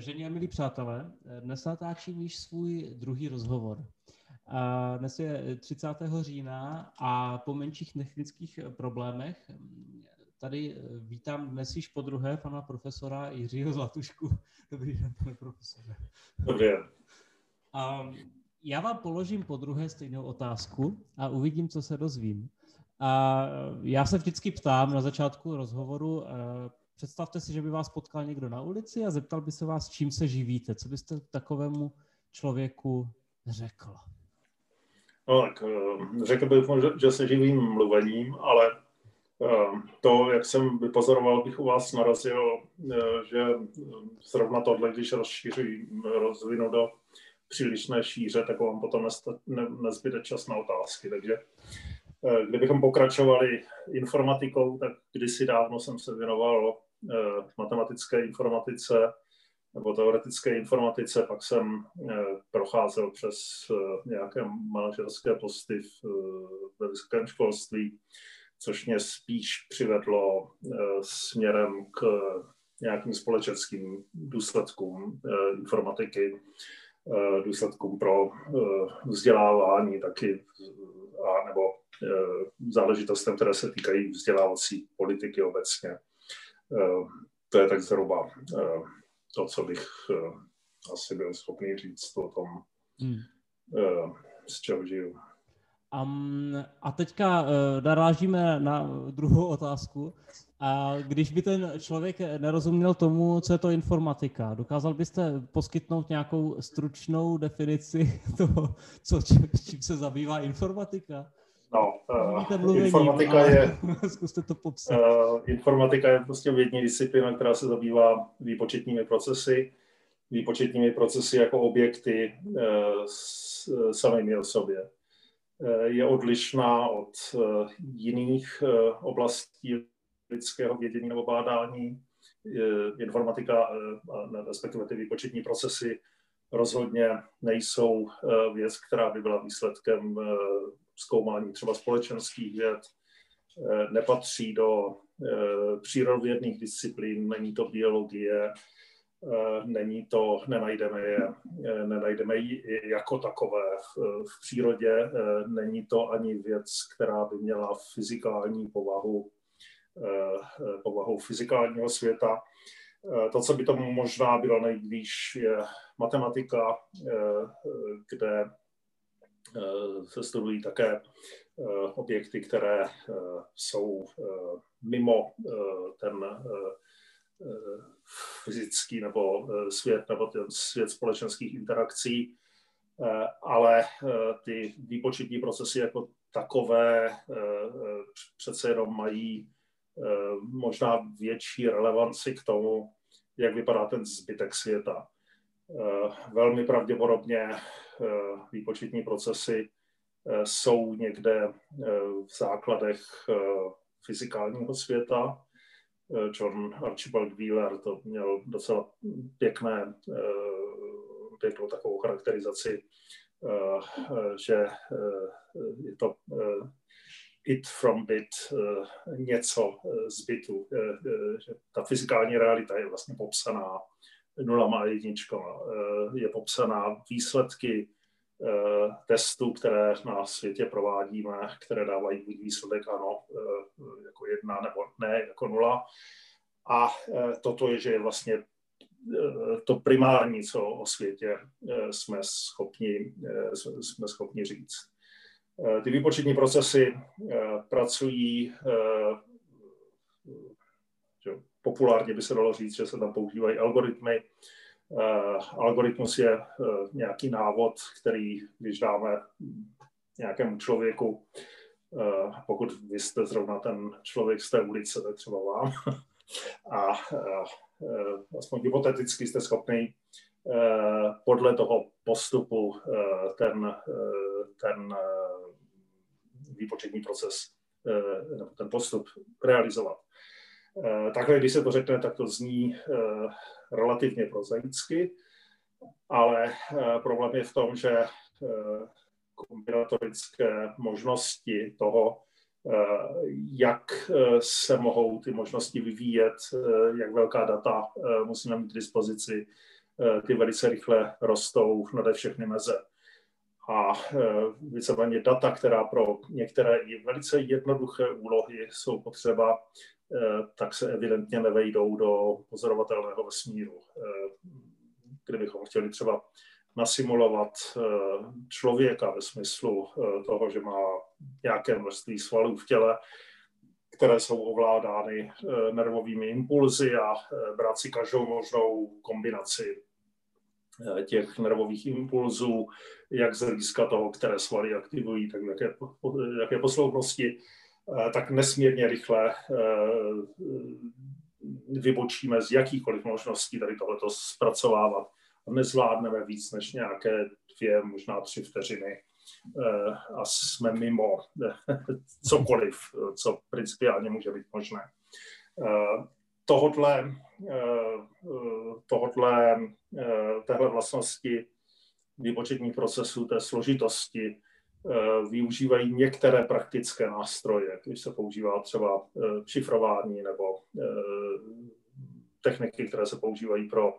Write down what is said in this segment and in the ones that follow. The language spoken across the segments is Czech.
Vážení a milí přátelé, dnes natáčím již svůj druhý rozhovor. Dnes je 30. října a po menších technických problémech tady vítám dnes již po druhé pana profesora Jiřího Zlatušku. Dobrý den, pane profesore. Dobrý den. A já vám položím po druhé stejnou otázku a uvidím, co se dozvím. A já se vždycky ptám na začátku rozhovoru, Představte si, že by vás potkal někdo na ulici a zeptal by se vás, čím se živíte. Co byste takovému člověku řekl? No tak eh, řekl bych, že se živím mluvením, ale eh, to, jak jsem vypozoroval, bych u vás narazil, eh, že zrovna tohle, když rozšíří, rozvinu do přílišné šíře, tak vám potom nezbyde čas na otázky. Takže kdybychom pokračovali informatikou, tak kdysi dávno jsem se věnoval Eh, matematické informatice nebo teoretické informatice, pak jsem eh, procházel přes eh, nějaké manažerské posty ve vysokém školství, což mě spíš přivedlo směrem k nějakým společenským důsledkům informatiky, důsledkům pro vzdělávání taky, a nebo záležitostem, které se týkají vzdělávací politiky obecně. Eh, to je tak zhruba eh, to, co bych eh, asi byl schopný říct o tom, hmm. z čeho žiju. Um, a teďka uh, narážíme na druhou otázku. A když by ten člověk nerozuměl tomu, co je to informatika, dokázal byste poskytnout nějakou stručnou definici toho, co, čím se zabývá informatika? No, uh, informatika je... Zkuste to popsat. Uh, informatika je prostě vědní disciplína, která se zabývá výpočetními procesy, výpočetními procesy jako objekty uh, s, samými o sobě. Uh, je odlišná od uh, jiných uh, oblastí lidského vědění nebo bádání. Uh, informatika, uh, respektive ty výpočetní procesy, rozhodně nejsou uh, věc, která by byla výsledkem uh, zkoumání třeba společenských věd, eh, nepatří do eh, přírodovědných disciplín, není to biologie, eh, není to, nenajdeme je, nenajdeme ji jako takové v, přírodě, není to ani věc, která by měla fyzikální povahu, povahu fyzikálního světa. To, co by tomu možná bylo nejblíž, je matematika, kde se studují také eh, objekty, které eh, jsou mimo ten fyzický nebo svět, nebo ten svět společenských interakcí, ale ty výpočetní procesy jako takové přece jenom mají možná větší relevanci k tomu, jak vypadá ten zbytek světa. Velmi pravděpodobně Eh, výpočetní procesy eh, jsou někde eh, v základech fyzikálního světa. John Archibald Wheeler to měl docela pěkné, pěknou takovou charakterizaci, že je to it from bit, něco z bitu, ta fyzikální realita je vlastně popsaná nulama a jedničkama. Je popsaná výsledky Eh, testů, které na světě provádíme, které dávají buď výsledek ano eh, jako jedna nebo ne jako nula. A eh, toto je, že je vlastně to primární, co o světě jsme schopni, jsme schopni říct. Ty výpočetní procesy pracují, populárně by se dalo říct, že se tam používají algoritmy, Eh, algoritmus je eh, nějaký návod, který, když dáme nějakému člověku, eh, pokud vy jste zrovna ten člověk z té ulice, tak třeba vám, a aspoň hypoteticky jste schopný podle toho postupu ten, ten výpočetní proces, ten postup realizovat. Eh, takhle, když se to řekne, tak to zní eh, relativně prozaicky, ale eh, problém je v tom, že kombinatorické možnosti toho, jak se mohou ty možnosti vyvíjet, jak velká data musíme mít k dispozici, ty velice rychle rostou nade všechny meze. A víceméně data, která pro některé i velice jednoduché úlohy jsou potřeba, tak se evidentně nevejdou do pozorovatelného vesmíru. Kdybychom chtěli třeba nasimulovat člověka ve smyslu toho, že má nějaké množství svalů v těle, které jsou ovládány eh, nervovými impulzy a eh, brát si každou možnou kombinaci eh, těch nervových impulzů, jak z hlediska toho, které svaly aktivují, tak jaké, jaké posloupnosti, tak nesmírně rychle vybočíme z jakýchkoliv možností tady tohleto zpracovávat a nezvládneme víc než nějaké dvě, možná tři vteřiny Eh, a jsme mimo cokoliv, co principiálně může být možné. Eh, tohodle, eh, tohodle, téhle vlastnosti výpočetních procesů, té složitosti, využívají některé praktické nástroje, když se používá třeba šifrování nebo techniky, které se používají pro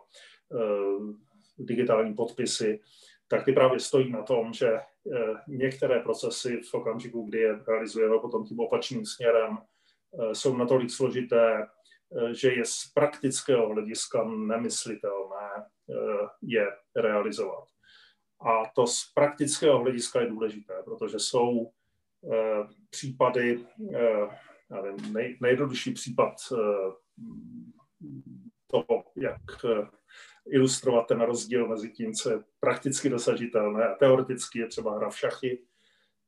digitální podpisy, tak ty právě stojí na tom, že eh, některé procesy v okamžiku, kdy je realizujeme potom tím opačným směrem, eh, jsou natolik složité, eh, že je z praktického hlediska nemyslitelné je realizovat. A to z praktického hlediska je důležité, protože jsou případy, nevím, nej, nejjednodušší případ toho, jak ilustrovat ten rozdíl mezi tím, co je prakticky dosažitelné a teoreticky je třeba hra v šachy,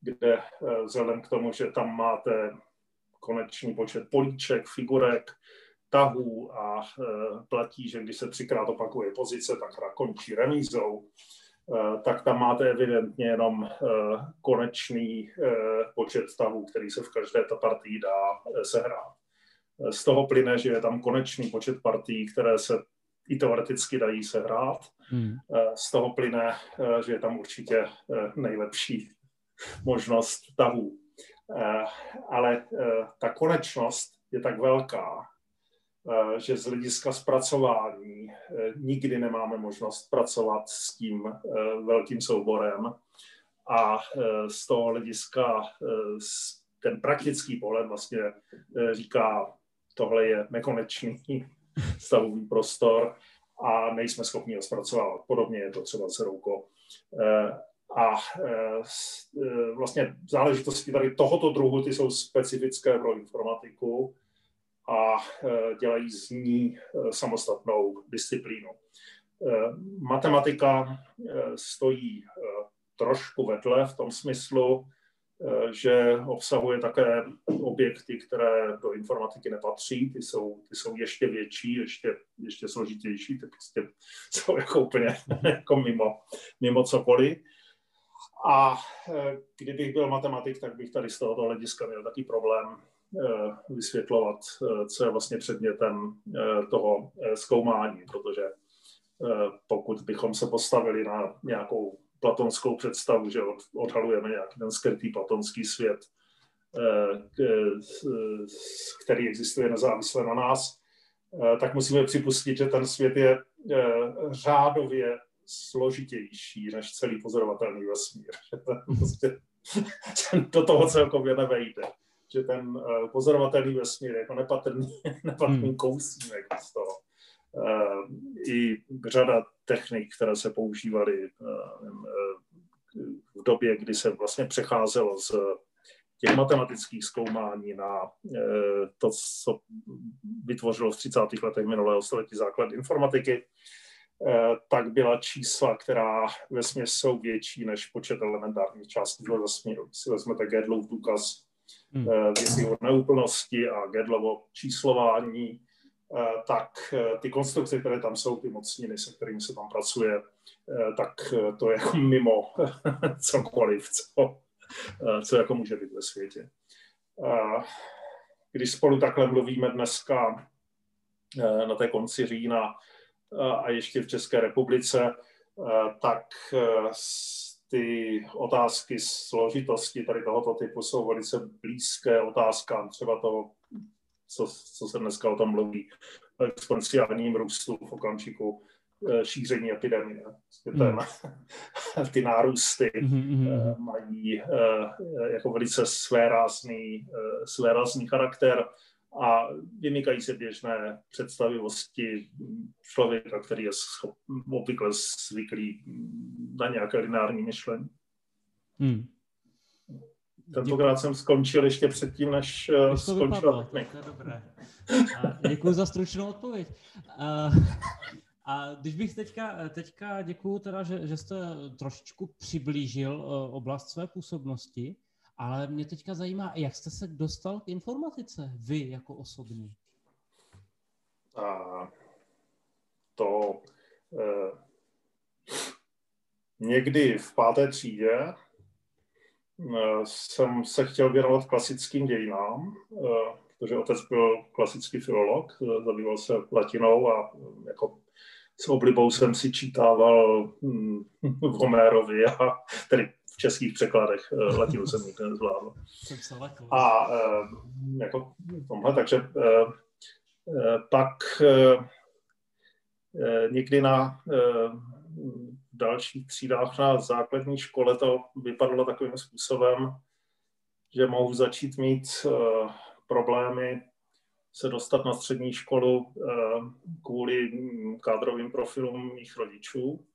kde eh, vzhledem k tomu, že tam máte konečný počet políček, figurek, tahů a eh, platí, že když se třikrát opakuje pozice, tak hra končí remízou, eh, tak tam máte evidentně jenom konečný počet tahů, který se v každé ta partii dá sehrát. Z toho plyne, že je tam konečný počet partií, které se i teoreticky dají se hrát. Hmm. Eh, z toho plyne, eh, že je tam určitě eh, nejlepší možnost tahů. Ale ta konečnost je tak velká, že z hlediska zpracování nikdy nemáme možnost pracovat s tím velkým souborem a z toho hlediska ten praktický pohled vlastně říká, tohle je nekonečný stavový prostor a nejsme schopni ho zpracovávat. Podobně je to třeba s rouko. Eh, a eh, eh, vlastně záležitosti tady tohoto druhu, ty jsou specifické pro informatiku a dělají z ní samostatnou disciplínu. Matematika stojí trošku vedle v tom smyslu, že obsahuje také objekty, které do informatiky nepatří, ty jsou, ty jsou ještě větší, ještě, ještě složitější, ty prostě jsou jako úplně jako mimo, mimo cokoliv. A kdybych byl matematik, tak bych tady z tohoto hlediska měl taky problém vysvětlovat, co je vlastně předmětem toho zkoumání, protože pokud bychom se postavili na nějakou platonskou představu, že odhalujeme nějaký ten skrytý platonský svět, eh, který existuje nezávisle na nás, eh, tak musíme připustit, že ten svět je eh, řádově složitější než celý pozorovatelný vesmír. Do toho celkově nevejde. Že ten pozorovatelný vesmír je jako nepatrný, nepatrný hmm. kousínek z toho. I řada technik, které se používaly eh, eh, v době, kdy se vlastně přecházelo z těch matematických zkoumání na eh, to, co vytvořilo v 30. letech minulého století základ informatiky, tak byla čísla, která ve jsou větší než počet elementárních částí do vesmíru. Si vezmete Gedlov důkaz. Věci o neúplnosti a Gedlovo číslování, Eh, tak eh, ty konstrukce, které tam jsou, ty mocniny, se kterými se tam pracuje, eh, tak to je jako mimo cokoliv, co, co jako může být ve světě. Když spolu takhle mluvíme dneska na té konci října a ještě v České republice, tak ty otázky složitosti tady tohoto typu jsou velice blízké otázkám třeba toho co, co se dneska o tom mluví, o exponenciálním růstu v okamžiku, šíření epidemie. Ten, hmm. ty nárůsty mm-hmm. mají jako velice svérázný, svérázný charakter a vymykají se běžné představivosti člověka, který je schop, obvykle zvyklý na nějaké lineární myšlení. Hmm. Tentokrát jsem skončil ještě předtím, než uh, skončila technika. To je dobré. děkuji za stručnou odpověď. A, a když bych teďka, teďka děkuji teda, že, že jste trošičku přiblížil uh, oblast své působnosti, ale mě teďka zajímá, jak jste se dostal k informatice, vy jako osobní? A to eh, někdy v páté třídě eh, jsem se chtěl věnovat klasickým dějinám, eh, protože otec byl klasický filolog, eh, zabýval se latinou a eh, jako s oblibou jsem si čítával hm, v Homérovi a tedy v českých překladech eh, latinu jsem nikdy nezvládl. A eh, jako tomhle, takže eh, pak někdy na dalších třídách na základní škole to vypadalo takovým způsobem, že mohu začít mít problémy se dostat na střední školu kvůli kádrovým profilům mých rodičů.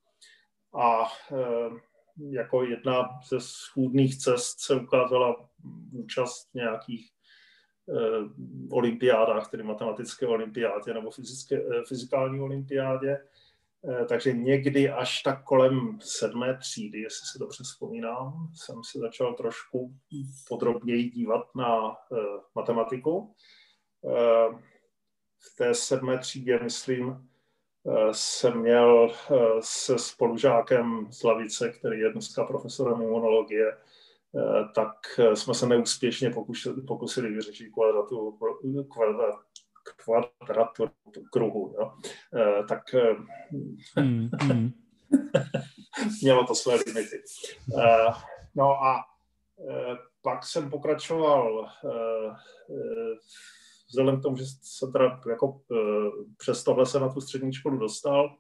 A jako jedna ze schůdných cest se ukázala účast nějakých eh, olympiádách, tedy matematické olympiádě nebo fyzické, eh, fyzikální olympiádě. Eh, takže někdy až tak kolem sedmé třídy, jestli si dobře vzpomínám, jsem se začal trošku podrobněji dívat na eh, matematiku. Eh, v té sedmé třídě, myslím, jsem měl eh, se spolužákem z Lavice, který je dneska profesorem imunologie, eh, tak eh, jsme se neúspěšně pokusili, pokusili vyřešit kvadraturu, kvadraturu kruhu. Jo. Tak mm, mm. mělo to své limity. No a pak jsem pokračoval vzhledem k tomu, že se teda jako eh, přes tohle se na tu střední školu dostal,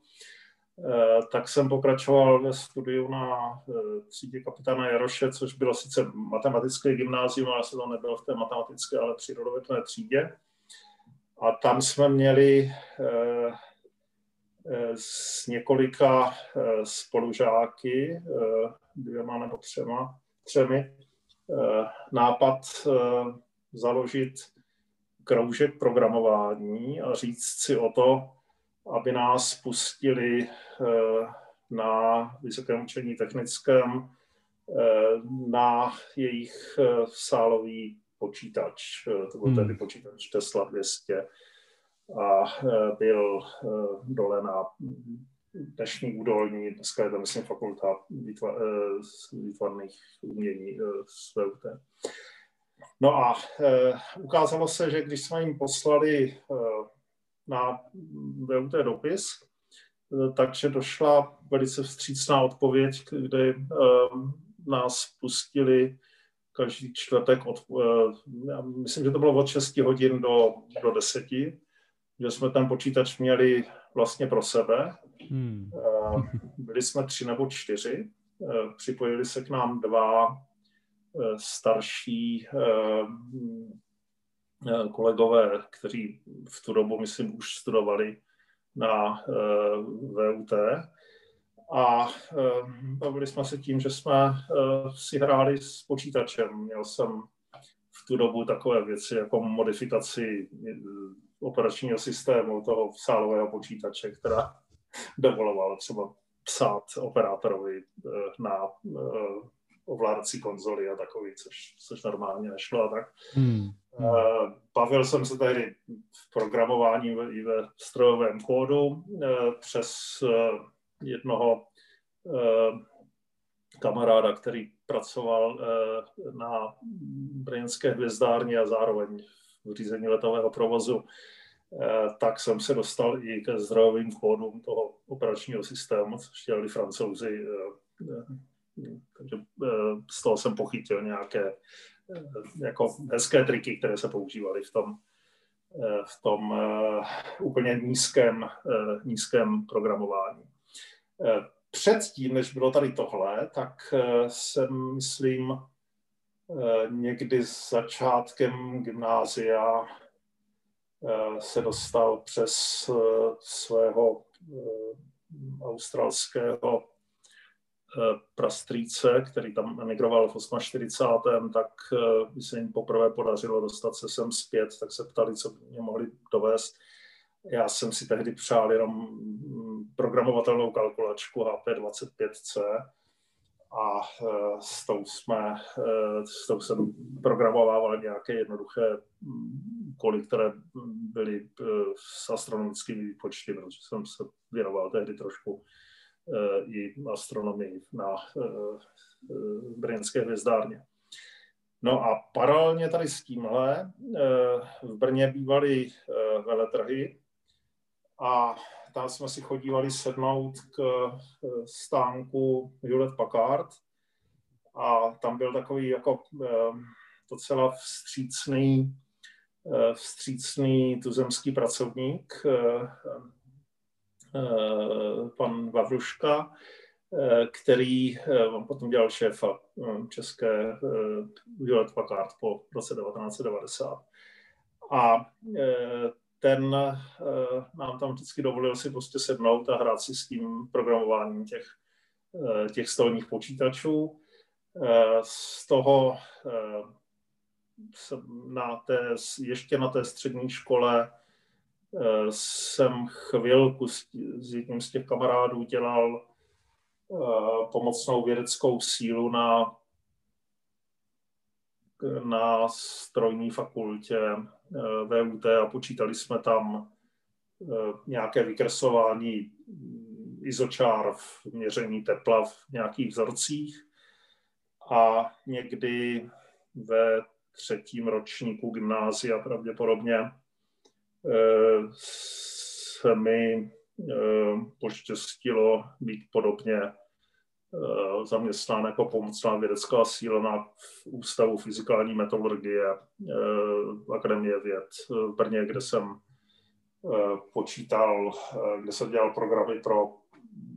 eh, tak jsem pokračoval ve studiu na eh, třídě kapitána Jaroše, což bylo sice matematické gymnázium, ale se to nebylo v té matematické, ale přírodovědné třídě. A tam jsme měli s několika spolužáky, dvěma nebo třema, třemi, nápad založit kroužek programování a říct si o to, aby nás pustili eh, na vysokém učení technickém eh, na jejich eh, sálový počítač. To byl tedy hmm. počítač Tesla 200 a byl dole na dnešní údolní, dneska je to myslím fakulta výtvarných umění z VUT. No a e, ukázalo se, že když jsme jim poslali e, na VUT dopis, e, takže došla velice vstřícná odpověď, kdy e, nás pustili každý čtvrtek od, e, myslím, že to bylo od 6 hodin do, do 10, že jsme ten počítač měli vlastně pro sebe. Hmm. E, byli jsme tři nebo čtyři, e, připojili se k nám dva starší eh, eh, kolegové, kteří v tu dobu, myslím, už studovali na VUT. A bavili jsme se tím, že jsme si hráli s počítačem. Měl jsem v tu dobu takové věci jako modifikaci operačního systému toho sálového počítače, která dovolovala třeba psát operátorovi na ovládací konzoly a takový, což, což normálně nešlo a tak. Hmm. Uh, bavil jsem se tehdy v programování i ve strojovém kódu uh, přes uh, jednoho kamaráda, který pracoval na brněnské hvězdárně a zároveň v řízení letového provozu, tak jsem se dostal i ke zdrojovým kódům toho operačního systému, což dělali francouzi takže eh, z toho jsem pochytil nějaké eh, jako hezké triky, které se používaly v tom, v tom úplně nízkém, nízkém programování. Předtím, než bylo tady tohle, tak jsem, myslím, někdy s začátkem gymnázia se dostal přes svého australského Eh, prastrýce, který tam emigroval v 48. tak by eh, se jim poprvé podařilo dostat se sem zpět, tak se ptali, co by mě mohli dovést. Já jsem si tehdy přál jenom mm, programovatelnou kalkulačku HP25C a eh, s tou, jsme, s tou jsem programoval nějaké jednoduché mm, úkoly, které byly s astronomickými výpočty, protože jsem se věnoval tehdy trošku Eh, i astronomii na eh, eh, brněnské hvězdárně. No a paralelně tady s tímhle v Brně bývaly veletrhy a tam jsme si chodívali sednout k stánku Hewlett Packard a tam byl takový jako docela vstřícný, vstřícný tuzemský pracovník, Eh, pan Vavruška, eh, který eh, potom dělal šéfa české Violet Packard po roce 1990. A ten nám tam vždycky dovolil si prostě sednout a hrát si s tím programováním těch, těch stolních počítačů. Z toho na té, ještě na té střední škole jsem chvilku s, s jedním z těch kamarádů dělal uh, pomocnou vědeckou sílu na, na strojní fakultě eh, VUT a počítali jsme tam nějaké vykresování izočár v měření tepla v nějakých vzorcích a někdy ve třetím ročníku gymnázia pravděpodobně se mi eh, poštěstilo být podobně eh, zaměstnán jako pomocná vědecká síla na Ústavu fyzikální metodologie eh, Akademie věd v Brně, kde jsem počítal, kde jsem dělal programy pro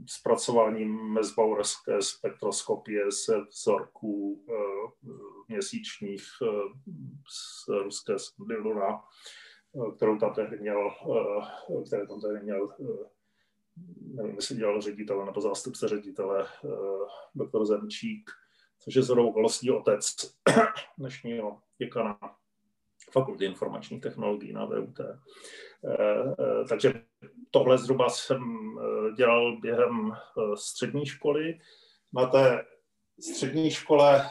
zpracování mezbauerské spektroskopie se vzorků měsíčních z ruské sondy Luna kterou tam tehdy měl, eh, které tam tehdy měl, eh, nevím, jestli dělal ředitel nebo zástupce ředitele, eh, doktor Zemčík, což je zhodou okolností otec dnešního děkana Fakulty informačních technologií na VUT. Takže tohle zhruba jsem dělal během střední školy. Na té střední škole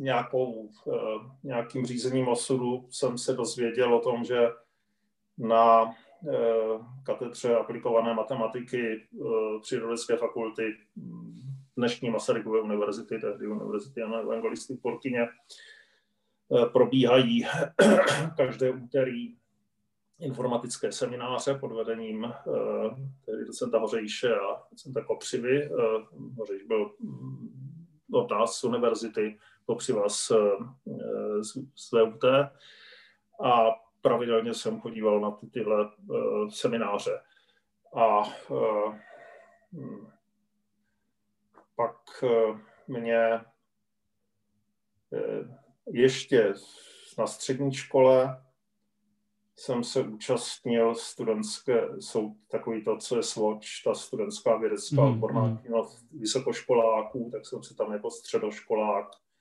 nějakou, eh, nějakým řízením osudu jsem se dozvěděl o tom, že na eh, katedře aplikované matematiky eh, Přírodecké fakulty dnešní Masarykové univerzity, tehdy Univerzity Jana Evangelisty v Porkyně, probíhají každé úterý informatické semináře pod vedením tehdy docenta Hořejše a docenta Kopřivy. Hořejš byl mm, od nás z univerzity, vás eh, z, z VUT a pravidelně jsem chodíval na ty, tyhle uh, semináře. A uh, pak uh, mě uh, ještě na střední škole jsem se účastnil studentské, jsou takový to, co je SWOČ, ta studentská vědecká mm, odborná mm. vysokoškoláků, tak jsem se tam jako středoškolák Eh,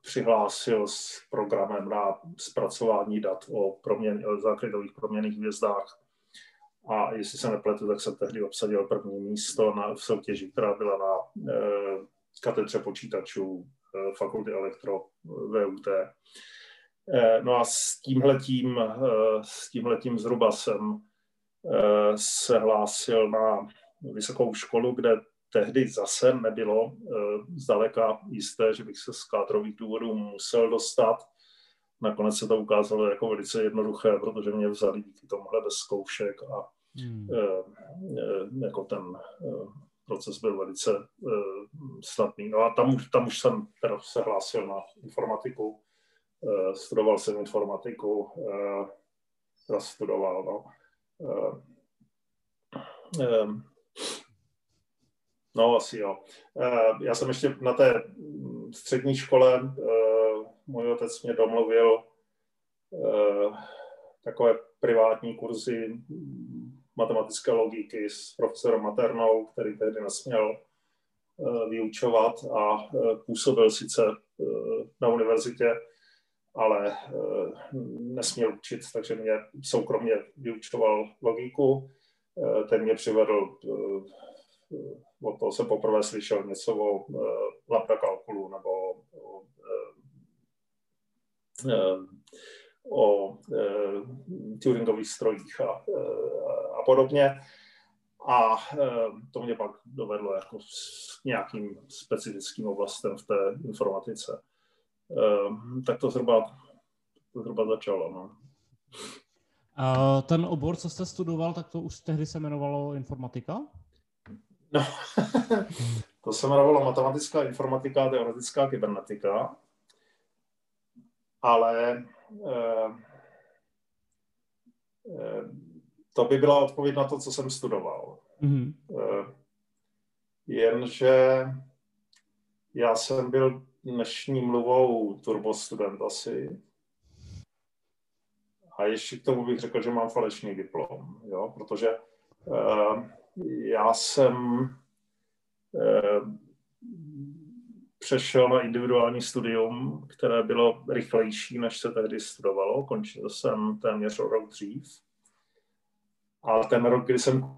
přihlásil s programem na zpracování dat o, proměn, základových proměných hvězdách. A jestli se nepletu, tak jsem tehdy obsadil první místo na, v soutěži, která byla na eh, katedře počítačů eh, Fakulty elektro VUT. Eh, no a s tímhletím, eh, s tímhletím zhruba jsem eh, se hlásil na vysokou školu, kde tehdy zase nebylo uh, zdaleka jisté, že bych se z kádrových důvodů musel dostat. Nakonec se to ukázalo jako velice jednoduché, protože mě vzali díky tomuhle bez zkoušek a hmm. uh, uh, jako ten proces byl velice snadný. No a tam, tam už jsem teda se hlásil na informatiku studoval jsem informatiku, teda studoval, no. No, asi jo. Já jsem ještě na té střední škole, můj otec mě domluvil takové privátní kurzy matematické logiky s profesorem Maternou, který tehdy nesměl eh, vyučovat a eh, působil sice eh, na univerzitě, ale nesměl učit, takže mě soukromně vyučoval logiku. Ten mě přivedl, od toho jsem poprvé slyšel něco o lambda kalkulu nebo o, o e, Turingových strojích a, a podobně. A to mě pak dovedlo jako s nějakým specifickým oblastem v té informatice. Tak to zhruba, to zhruba začalo. No. Ten obor, co jste studoval, tak to už tehdy se jmenovalo informatika? No, to se jmenovalo matematická informatika, teoretická kybernetika, ale Eh, eh, to by byla odpověď na to, co jsem studoval. Mm-hmm. Jenže já jsem byl dnešní mluvou turbostudent asi. A ještě k tomu bych řekl, že mám falešný diplom, jo? protože uh, já jsem uh, přešel na individuální studium, které bylo rychlejší, než se tehdy studovalo. Končil jsem téměř o rok dřív. A ten rok, kdy jsem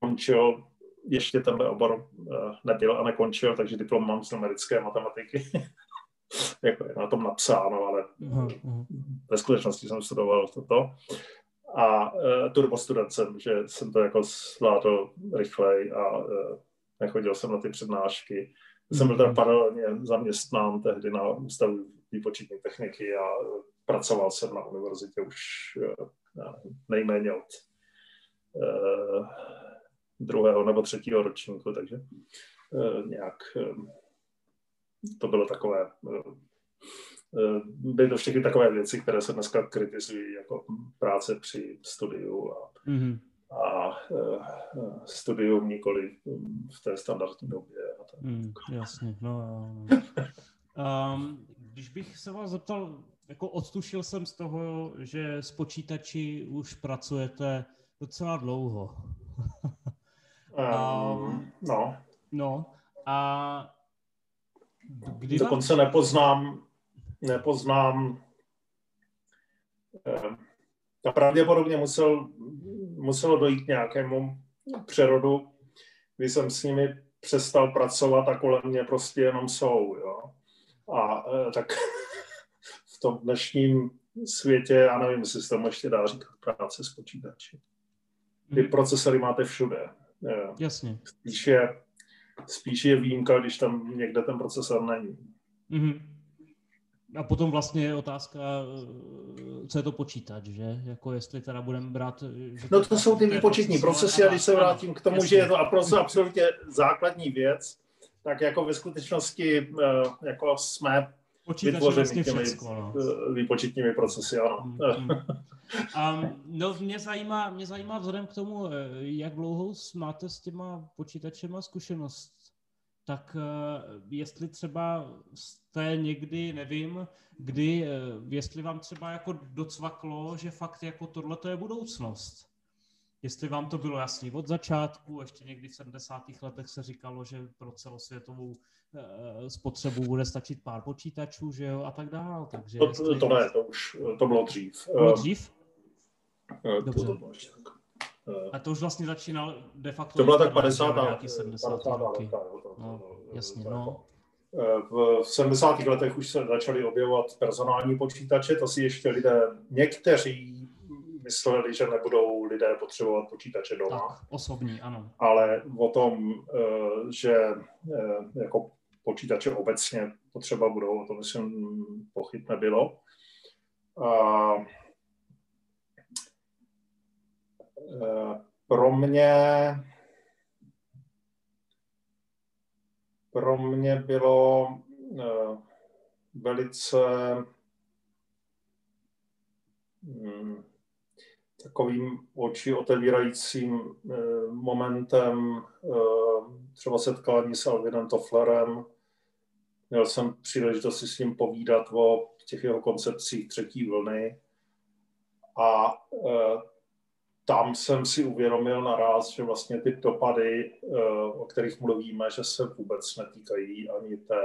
končil, ještě tenhle obor eh, nebyl a nekončil, takže diplom mám z numerické matematiky. jako je na tom napsáno, ale uh-huh. ve skutečnosti jsem studoval toto. A uh, turbostudent jsem, že jsem to jako zvládl rychleji a uh, nechodil jsem na ty přednášky. Jsem byl teda paralelně zaměstnán tehdy na Ústavu výpočetní techniky a pracoval jsem na univerzitě už eh, nejméně od uh, druhého nebo třetího ročníku, takže uh, nějak uh, to bylo takové, byly to všechny takové věci, které se dneska kritizují jako práce při studiu a mm-hmm a uh, studium nikoli v té standardní době. Mm, jasně, no, no. um, když bych se vás zeptal, jako odtušil jsem z toho, že s počítači už pracujete docela dlouho. um, no. No, a kdy Dokonce vám... nepoznám, nepoznám um, a pravděpodobně musel, muselo dojít k nějakému přerodu, kdy jsem s nimi přestal pracovat a kolem mě prostě jenom jsou. Jo. A e, tak v tom dnešním světě, já nevím, jestli se tomu ještě dá říkat práce s počítači. Ty hmm. procesory máte všude. Jasně. Spíš je, spíš je výjimka, když tam někde ten procesor není. Mm-hmm. A potom vlastně je otázka, co je to počítač, že? Jako jestli teda budeme brát... Že no to jsou ty výpočetní procesy a když se vrátím k tomu, jasný. že je to absolutně základní věc, tak jako ve skutečnosti eh, jako jsme Počítač vytvořeni vlastně těmi všecko, no. Eh, výpočetními procesy, ano. Mm, mm. Um, no mě zajímá, mě zajímá vzhledem k tomu, eh, jak dlouho máte s těma počítačema zkušenost, tak jestli třeba jste někdy, nevím, kdy, eh, jestli vám třeba jako docvaklo, že fakt jako tohle to je budoucnost. Jestli vám to bylo jasný od začátku, ještě někdy v 70. letech se říkalo, že pro celosvětovou uh, spotřebu bude stačit pár počítačů, že jo, a tak dál. Takže to, jestli... to ne, to už to bylo dřív. Bylo dřív? Dobře. To, to a to už vlastně začínal de facto... To byla tak 50. 70. 50. roky. No, jasně, no. V 70. letech už se začaly objevovat personální počítače, to si ještě lidé, někteří mysleli, že nebudou lidé potřebovat počítače doma. Tak, osobní, ano. Ale o tom, eh, že eh, jako počítače obecně potřeba budou, o tom myslím pochyb nebylo. A eh, pro mě pro mě bylo eh, velice mm, takovým oči otevírajícím eh, momentem eh, třeba setkání s Alvinem Tofflerem. Měl jsem příležitost si s ním povídat o těch jeho koncepcích třetí vlny a eh, tam jsem si uvědomil naraz, že vlastně ty dopady, o kterých mluvíme, že se vůbec netýkají ani té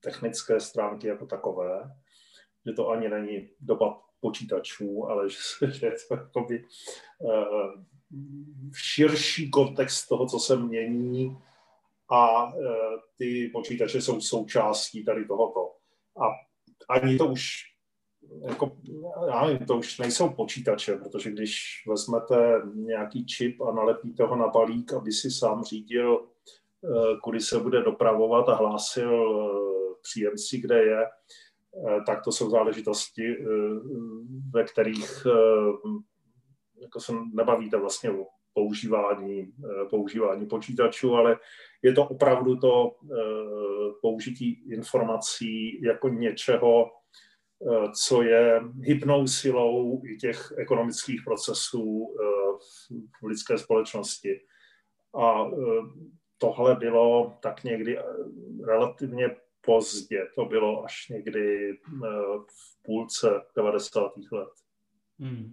technické stránky jako takové, že to ani není dopad počítačů, ale že, že je to jakoby uh, širší kontext toho, co se mění a ty počítače jsou součástí tady tohoto. A ani to už jako, já nevím, to už nejsou počítače, protože když vezmete nějaký čip a nalepíte ho na balík, aby si sám řídil, eh, kudy se bude dopravovat a hlásil příjemci, kde je, Eh, tak to jsou záležitosti, eh, ve kterých eh, jako se nebavíte vlastně o používání, používání počítačů, ale je to opravdu to použití informací jako něčeho, co je hybnou silou i těch ekonomických procesů v lidské společnosti. A tohle bylo tak někdy relativně pozdě, to bylo až někdy eh, v půlce 90. let. Hmm.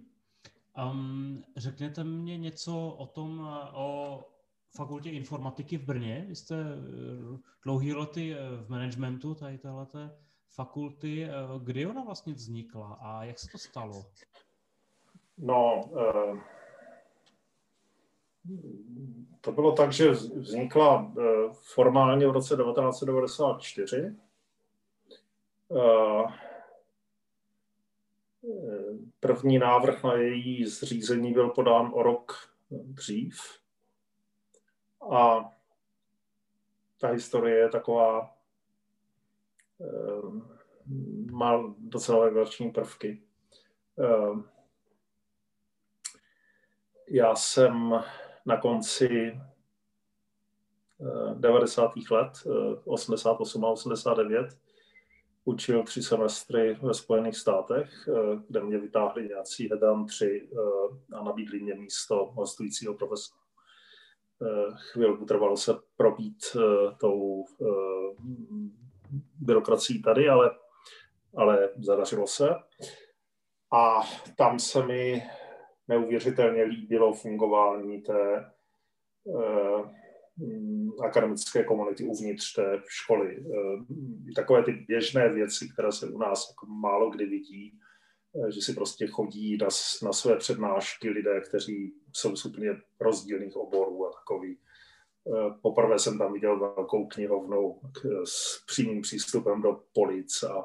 Um, řekněte mě něco o tom, eh, o fakultě informatiky v Brně. Vy jste eh, dlouhý lety v managementu tady téhleté fakulty. Kdy ona vlastně vznikla a jak se to stalo? No, to bylo tak, že vznikla eh, formálně v roce 1994. Eh, první návrh na její zřízení byl podán o rok dřív. A ta historie je taková, eh, má docela legrační prvky. Já jsem na konci 90. Eh, let, 88 eh, a 89, učil tři semestry ve Spojených státech, eh, kde mě vytáhli nějací tři a nabídli mě místo hostujícího profesora. Chvilku trvalo se probít tou byrokracií tady, ale, ale zadařilo se. A tam se mi neuvěřitelně líbilo fungování té uh, akademické komunity uvnitř té školy. Uh, takové ty běžné věci, které se u nás jako málo kdy vidí, uh, že si prostě chodí na, na své přednášky lidé, kteří jsou z úplně rozdílných oborů a takový. Poprvé jsem tam viděl velkou knihovnu s přímým přístupem do polic a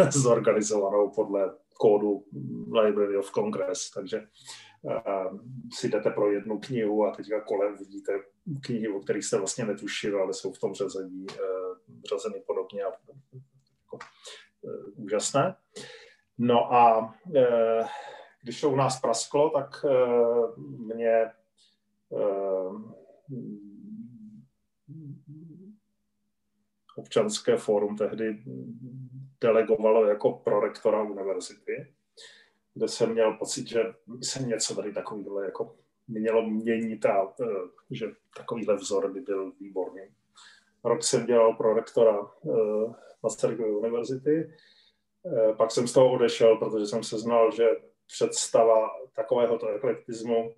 zorganizovanou podle kódu Library of Congress, takže uh, si jdete pro jednu knihu a teďka kolem vidíte knihy, o kterých jste vlastně netušili, ale jsou v tom řazení, řazeny podobně a jako, úžasné. No a když to u nás prasklo, tak mě občanské fórum tehdy delegovalo jako prorektora univerzity, kde jsem měl pocit, že se něco tady takovýhle jako mělo měnit a e, že takovýhle vzor by byl výborný. Rok jsem dělal prorektora e, Masarykovy univerzity, e, pak jsem z toho odešel, protože jsem se znal, že představa takovéhoto eklektismu,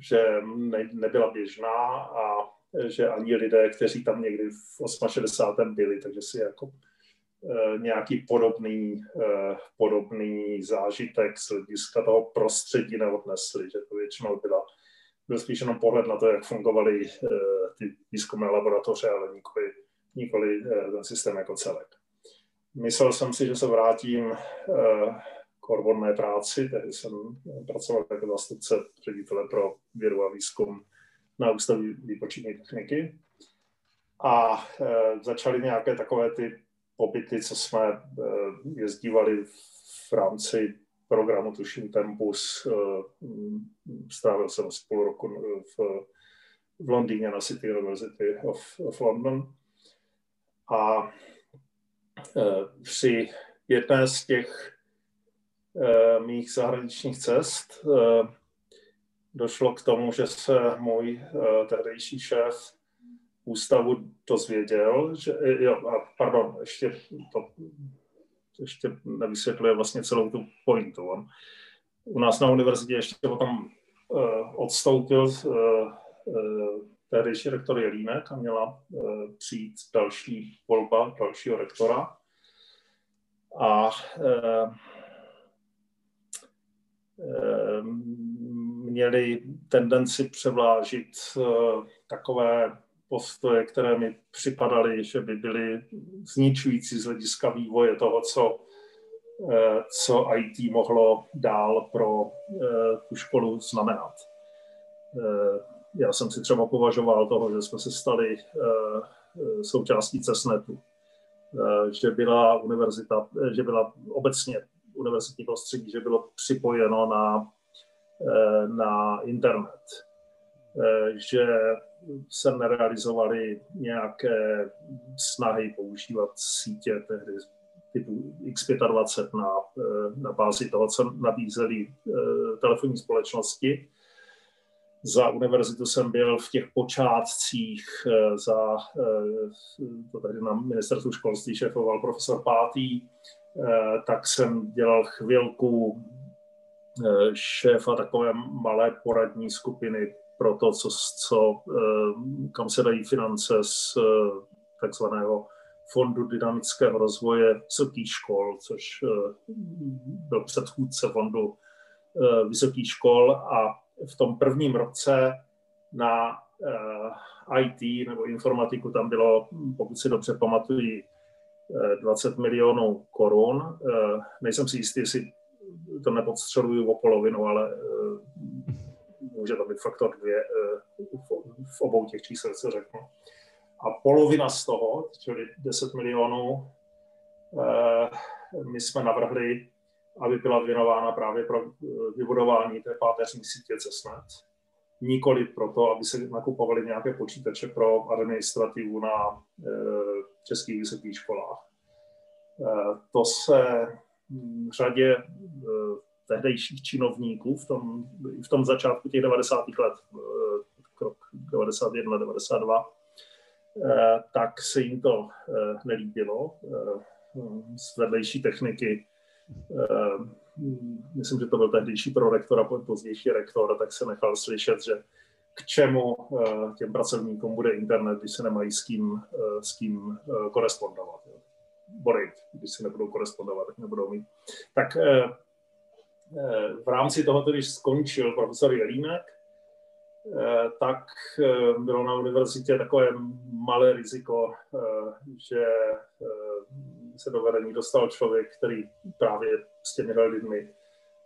že nebyla běžná a že ani lidé, kteří tam někdy v 68. byli, takže si jako Eh, nějaký podobný, eh, podobný zážitek z hlediska toho prostředí neodnesli, že to většinou byla, byl spíš jenom pohled na to, jak fungovaly eh, ty výzkumné laboratoře, ale nikoli, nikoli ten systém jako celek. Myslel jsem si, že se vrátím k odborné práci, tedy jsem pracoval jako zástupce ředitele pro vědu a výzkum na Ústavu výpočetní techniky. A začaly nějaké takové ty pobyty, co jsme eh, jezdívali v rámci programu Tuším Tempus. Eh, strávil jsem asi půl roku v, v Londýně na City University of, of London. A eh, při jedné z těch mých zahraničních cest uh, došlo k tomu, že se můj uh, tehdejší šéf ústavu dozvěděl, že, jo, a pardon, ještě to ještě nevysvětluje vlastně celou tu pointu. On u nás na univerzitě ještě potom uh, odstoupil uh, uh, tehdejší rektor Jelínek a měla uh, přijít další volba dalšího rektora. A uh, měli tendenci převlážit uh, takové postoje, které mi připadaly, že by byly zničující z hlediska vývoje toho, co, eh, co IT mohlo dál pro eh, tu školu znamenat. Eh, já jsem si třeba považoval toho, že jsme se stali součástí CESNETu, že byla univerzita, že byla obecně univerzitní prostředí, že bylo připojeno na, na internet, že se nerealizovaly nějaké snahy používat sítě tehdy typu X25 na, eh, na bázi toho, co nabízely eh, telefonní společnosti. Za univerzitu jsem byl v těch počátcích eh, za, to tady na ministerstvu školství šéfoval profesor Pátý, tak jsem dělal chvilku šéfa takové malé poradní skupiny pro to, co, co, eh, kam se dají finance z eh, takzvaného Fondu dynamického rozvoje vysokých škol, což eh, byl předchůdce Fondu vysokých škol. A v tom prvním roce na IT nebo informatiku tam bylo, pokud si dobře pamatuji, 20 milionů korun. Nejsem si jistý, jestli to nepodstřeluju o polovinu, ale může to být faktor dvě eh, v obou těch čísel, co řeknu. A polovina z toho, čili 10 milionů, eh, my jsme navrhli, aby byla věnována právě pro eh, vybudování té páteřní sítě CESNET. Nikoli proto, aby se nakupovaly nějaké počítače pro administrativu na českých vysokých školách. To se v řadě tehdejších činovníků v tom, v tom začátku těch 90. let, eh, krok 91, 92, eh, tak se jim to eh, nelíbilo. Z vedlejší techniky, myslím, že to byl tehdejší prorektor a pozdější rektor, tak se nechal slyšet, že k čemu těm pracovníkům bude internet, když se nemají s kým, s kým korespondovat. Borej, když se nebudou korespondovat, tak nebudou mít. Tak Eh, v rámci toho, když skončil profesor Jelínek, eh, tak eh, bylo na univerzitě takové malé riziko, že se do vedení dostal člověk, který právě s těmi lidmi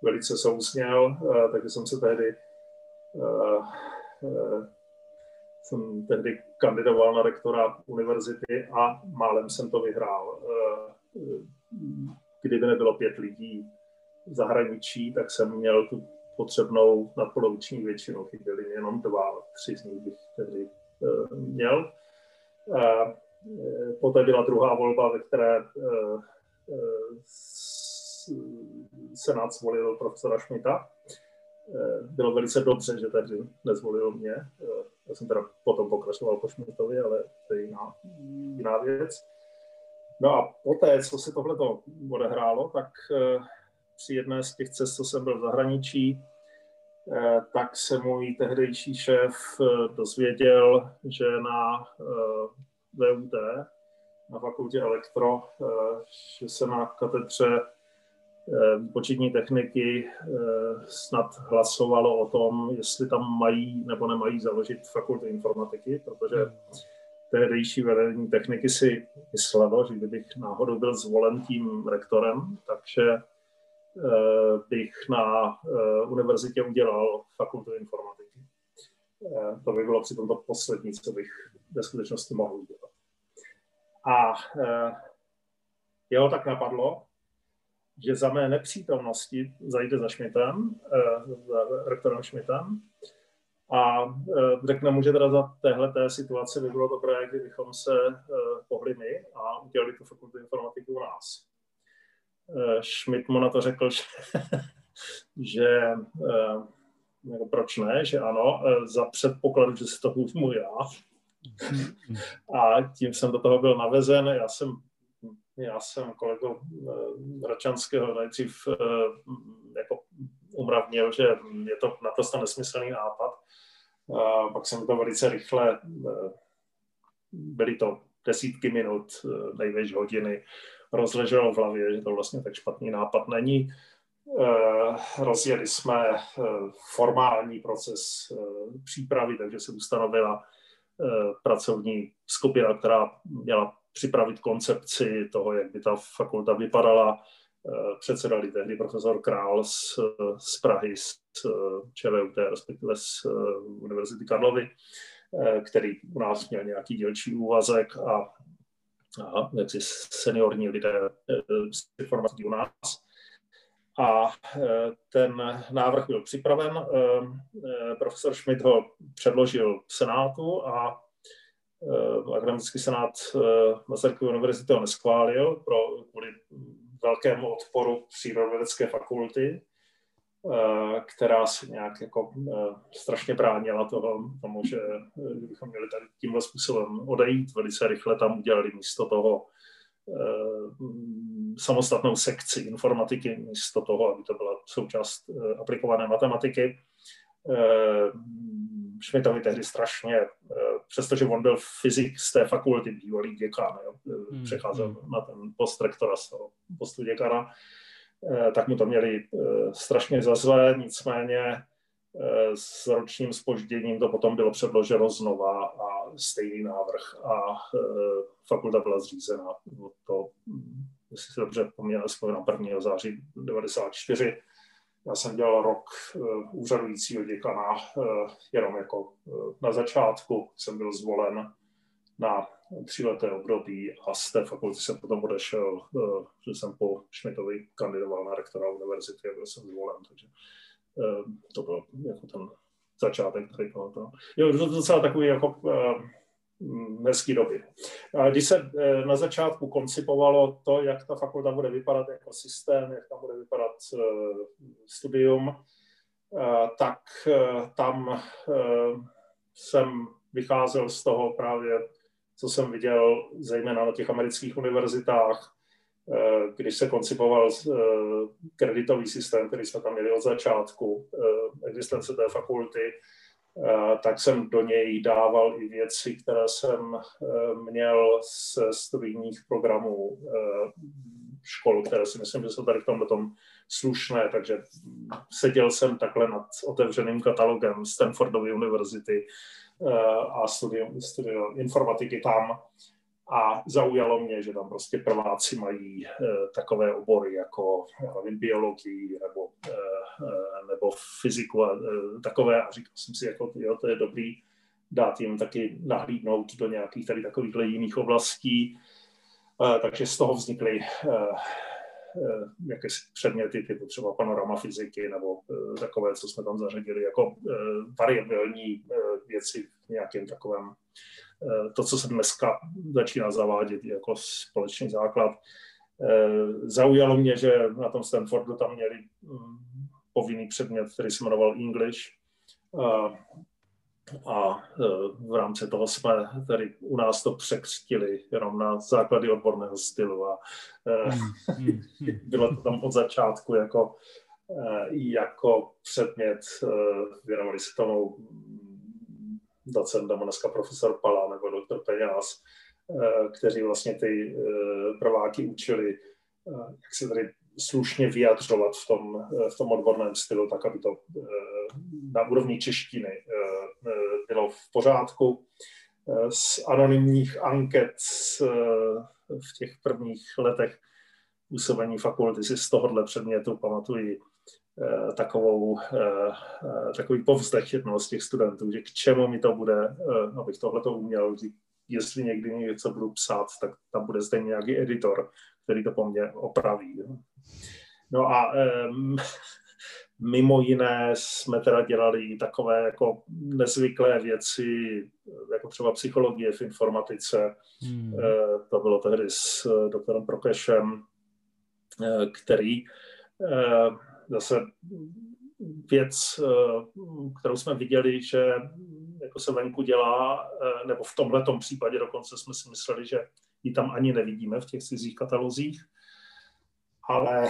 velice souzněl, takže jsem se tehdy jsem tehdy kandidoval na rektora univerzity a málem jsem to vyhrál. Kdyby nebylo pět lidí, zahraničí, tak jsem měl tu potřebnou nadpoloviční většinu, chyběly jenom dva, tři z nich bych tehdy uh, měl. Poté byla druhá volba, ve které Senát zvolil profesora Šmita. Bylo velice dobře, že tady nezvolil mě. Já jsem teda potom pokračoval po Šmitovi, ale to je jiná, jiná věc. No a poté, co se tohle odehrálo, tak při jedné z těch cest, co jsem byl v zahraničí, eh, tak se můj tehdejší šéf eh, dozvěděl, že na eh, VUT, na fakultě elektro, že se na katedře početní techniky snad hlasovalo o tom, jestli tam mají nebo nemají založit fakultu informatiky, protože tehdejší vedení techniky si myslelo, že kdybych náhodou byl zvolen tím rektorem, takže Eh, bych na univerzitě udělal fakultu informatiky. To by bylo přitom to poslední, co bych ve skutečnosti mohl udělat. A jeho tak napadlo, že za mé nepřítomnosti zajde za Šmitem, za rektorem Šmitem, a řekne mu, že teda za téhle té situace by bylo dobré, kdybychom se pohli my a udělali tu fakultu informatiky u nás. Schmidt mu na to řekl, že, že jako proč ne, že ano, za předpokladu, že si to vezmu já. A tím jsem do toho byl navezen. Já jsem, já jsem kolego Račanského nejdřív jako umravnil, že je to naprosto nesmyslný nápad. Pak jsem to velice rychle, byly to desítky minut, největší hodiny, rozleželo v hlavě, že to vlastně tak špatný nápad není. Rozjeli jsme formální proces přípravy, takže se ustanovila pracovní skupina, která měla připravit koncepci toho, jak by ta fakulta vypadala, Eh, předsedali tehdy profesor Král z, z Prahy, z ČVUT, respektive z eh, Univerzity Karlovy, eh, který u nás měl nějaký dělčí úvazek a, a jaksi seniorní lidé z informací u nás. A ten návrh byl připraven, profesor Schmidt ho předložil v Senátu a akademický senát Masarykovy univerzity ho neschválil pro, kvůli velkému odporu přírodovědecké fakulty, eh, která se nějak jako eh, strašně bránila toho, tomu, že eh, bychom měli tady tímhle způsobem odejít. Velice rychle tam udělali místo toho samostatnou sekci informatiky, místo toho, aby to byla součást aplikované matematiky. Schmidtovi tehdy strašně, přestože on byl fyzik z té fakulty, bývalý děkan, jo, hmm, přecházel hmm. na ten post rektora z toho postu děkana, eh, tak mu to měli eh, strašně za zlé, nicméně eh, s ročním spožděním to potom bylo předloženo znova a stejný návrh a fakulta byla zřízena. To, jestli si dobře vzpomínám, 1. září 1994 já jsem dělal rok uh, úřadujícího děkana, uh, jenom jako uh, na začátku jsem byl zvolen na tříleté období a z té fakulty jsem potom odešel, že jsem po Šmitovi kandidoval na rektora univerzity a byl jsem zvolen, takže to byl jako ten začátek tady tohoto. Jo, to docela takový jako uh, Mm, doby. Když se eh, na začátku koncipovalo to, jak ta fakulta bude vypadat jako systém, jak tam bude vypadat eh, studium, eh, tak tam jsem vycházel z toho právě, co jsem viděl zejména na těch amerických univerzitách, když se koncipoval kreditový systém, který jsme tam měli od začátku existence té fakulty, tak jsem do něj dával i věci, které jsem eh, měl z studijních programů eh, škol, které si myslím, že jsou tady v tomhle tom slušné, takže seděl jsem takhle nad otevřeným katalogem Stanfordovy univerzity a studium, studium informatiky tam a zaujalo mě, že tam prostě prváci mají uh, takové obory jako nevím, biologii nebo, uh, nebo fyziku a takové. A říkal jsem si, jako, jo, to je dobrý dát jim taky nahlídnout do nějakých tady takových jiných oblastí. Takže z toho vznikly jakési předměty typu třeba panorama fyziky nebo takové, co jsme tam zařadili jako variabilní věci v nějakém takovém Eh, to, co se dneska začíná zavádět jako společný základ. Eh, zaujalo mě, že na tom Stanfordu tam měli mm, povinný předmět, který se jmenoval English. A, a eh, v rámci toho jsme tady u nás to překřtili jenom na základy odborného stylu a hmm, hmm, hmm. bylo to tam od začátku jako, jako předmět, věnovali se tomu docent nebo dneska profesor Pala nebo doktor Peňáz, eh, kteří vlastně ty eh, prváky učili, eh, jak se tady slušně vyjadřovat v tom, v tom odborném stylu, tak aby to na úrovni češtiny bylo v pořádku. Z anonymních anket v těch prvních letech působení fakulty si z tohohle předmětu pamatují Eh, takovou, eh, eh, takový povzdech jednoho z těch studentů, že k čemu mi to bude, abych tohle to uměl, jestli někdy něco budu psát, tak tam bude zde nějaký editor, který to po mně opraví. No a um, mimo jiné jsme teda dělali takové jako nezvyklé věci, jako třeba psychologie v informatice. Hmm. To bylo tehdy s doktorem Prokešem, který zase věc, kterou jsme viděli, že jako se venku dělá, nebo v tomhle případě dokonce jsme si mysleli, že ji tam ani nevidíme v těch cizích katalozích, ale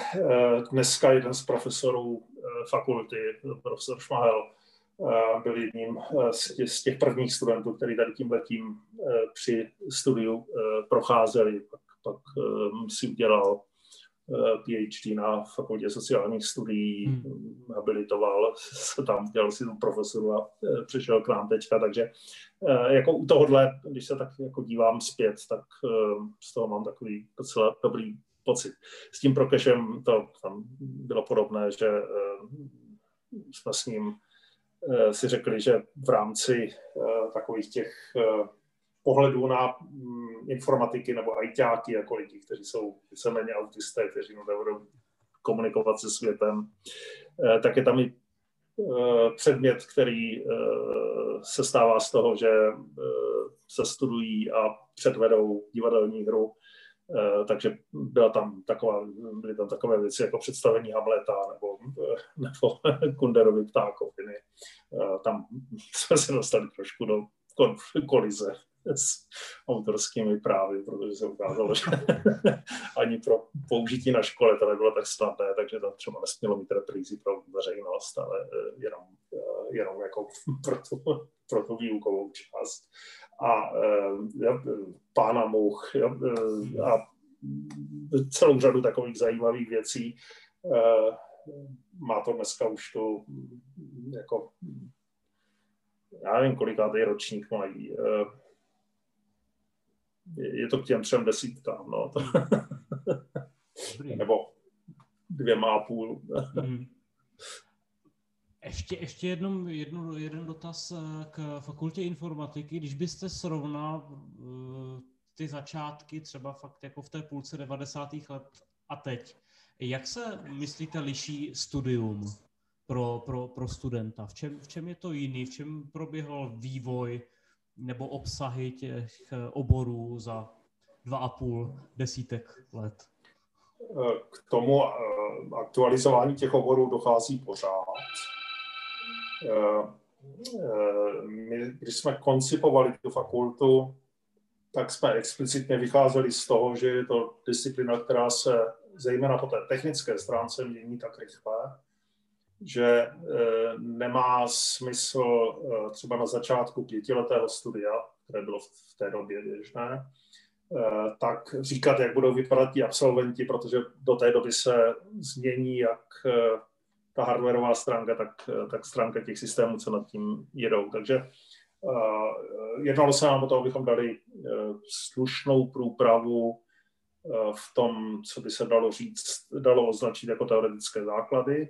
dneska jeden z profesorů fakulty, profesor Šmahel, byl jedním z těch prvních studentů, který tady tím letím při studiu procházeli. Pak, pak si udělal PhD na fakultě sociálních studií, hmm. habilitoval se tam, dělal si tu profesoru a přišel k nám teďka, takže jako u tohohle, když se tak jako dívám zpět, tak z toho mám takový docela dobrý pocit. S tím Prokešem to tam bylo podobné, že jsme s ním si řekli, že v rámci takových těch eh, pohledů na mm, informatiky nebo ajťáky, jako lidi, kteří jsou víceméně autisté, kteří nebudou komunikovat se světem, tak je tam i předmět, který se stává z toho, že se studují a předvedou divadelní hru Eh, takže byla tam taková, byly tam takové věci jako představení Hamleta nebo, eh, nebo Kunderovy ptákoviny. Eh, tam jsme se dostali trošku do kolize s autorskými právy, protože se ukázalo, že ani pro použití na škole to nebylo tak snadné, takže to třeba nesmělo mít reprízy pro veřejnost, ale jenom, jenom jako pro tu, pro tu výukovou část a ja, pána much ja, a celou řadu takových zajímavých věcí. Má to dneska už tu jako já nevím, kolikátý ročník mají. Je to k těm třem desítkám, no. Nebo dvěma a půl. Mm. Ještě, ještě jednou, jednu, jeden dotaz eh, k fakultě informatiky. Když byste srovnal uh, ty začátky, třeba fakt jako v té půlce 90. let a teď, jak se, myslíte, liší studium pro, pro, pro studenta? V čem, v čem je to jiný? V čem proběhl vývoj nebo obsahy těch eh, oborů za dva a půl desítek let? K tomu aktualizování těch oborů dochází pořád. Eh, eh, my, když jsme koncipovali tu fakultu, tak jsme explicitně vycházeli z toho, že je to disciplína, která se zejména po té technické stránce mění tak rychle, že eh, nemá smysl třeba na začátku pětiletého studia, které bylo v té době běžné, tak říkat, jak budou vypadat ti absolventi, protože do té doby se změní jak ta hardwareová stránka, tak, tak stránka těch systémů, co nad tím jedou. Takže jednalo se nám o to, abychom dali slušnou průpravu v tom, co by se dalo říct, dalo označit jako teoretické základy.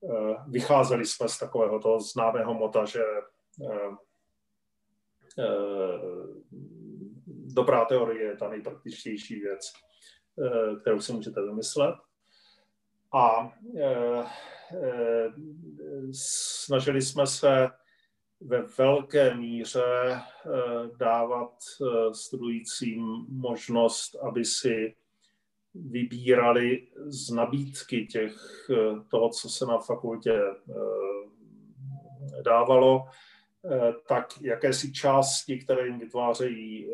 Uh, vycházeli jsme z takového toho známého mota, že uh, uh, dobrá teorie je ta nejpraktičtější věc, kterou si můžete vymyslet. A Eh, snažili jsme se ve velké míře eh, dávat eh, studujícím možnost, aby si vybírali z nabídky těch, toho, co se na fakultě dávalo, tak jakési části, které jim vytvářejí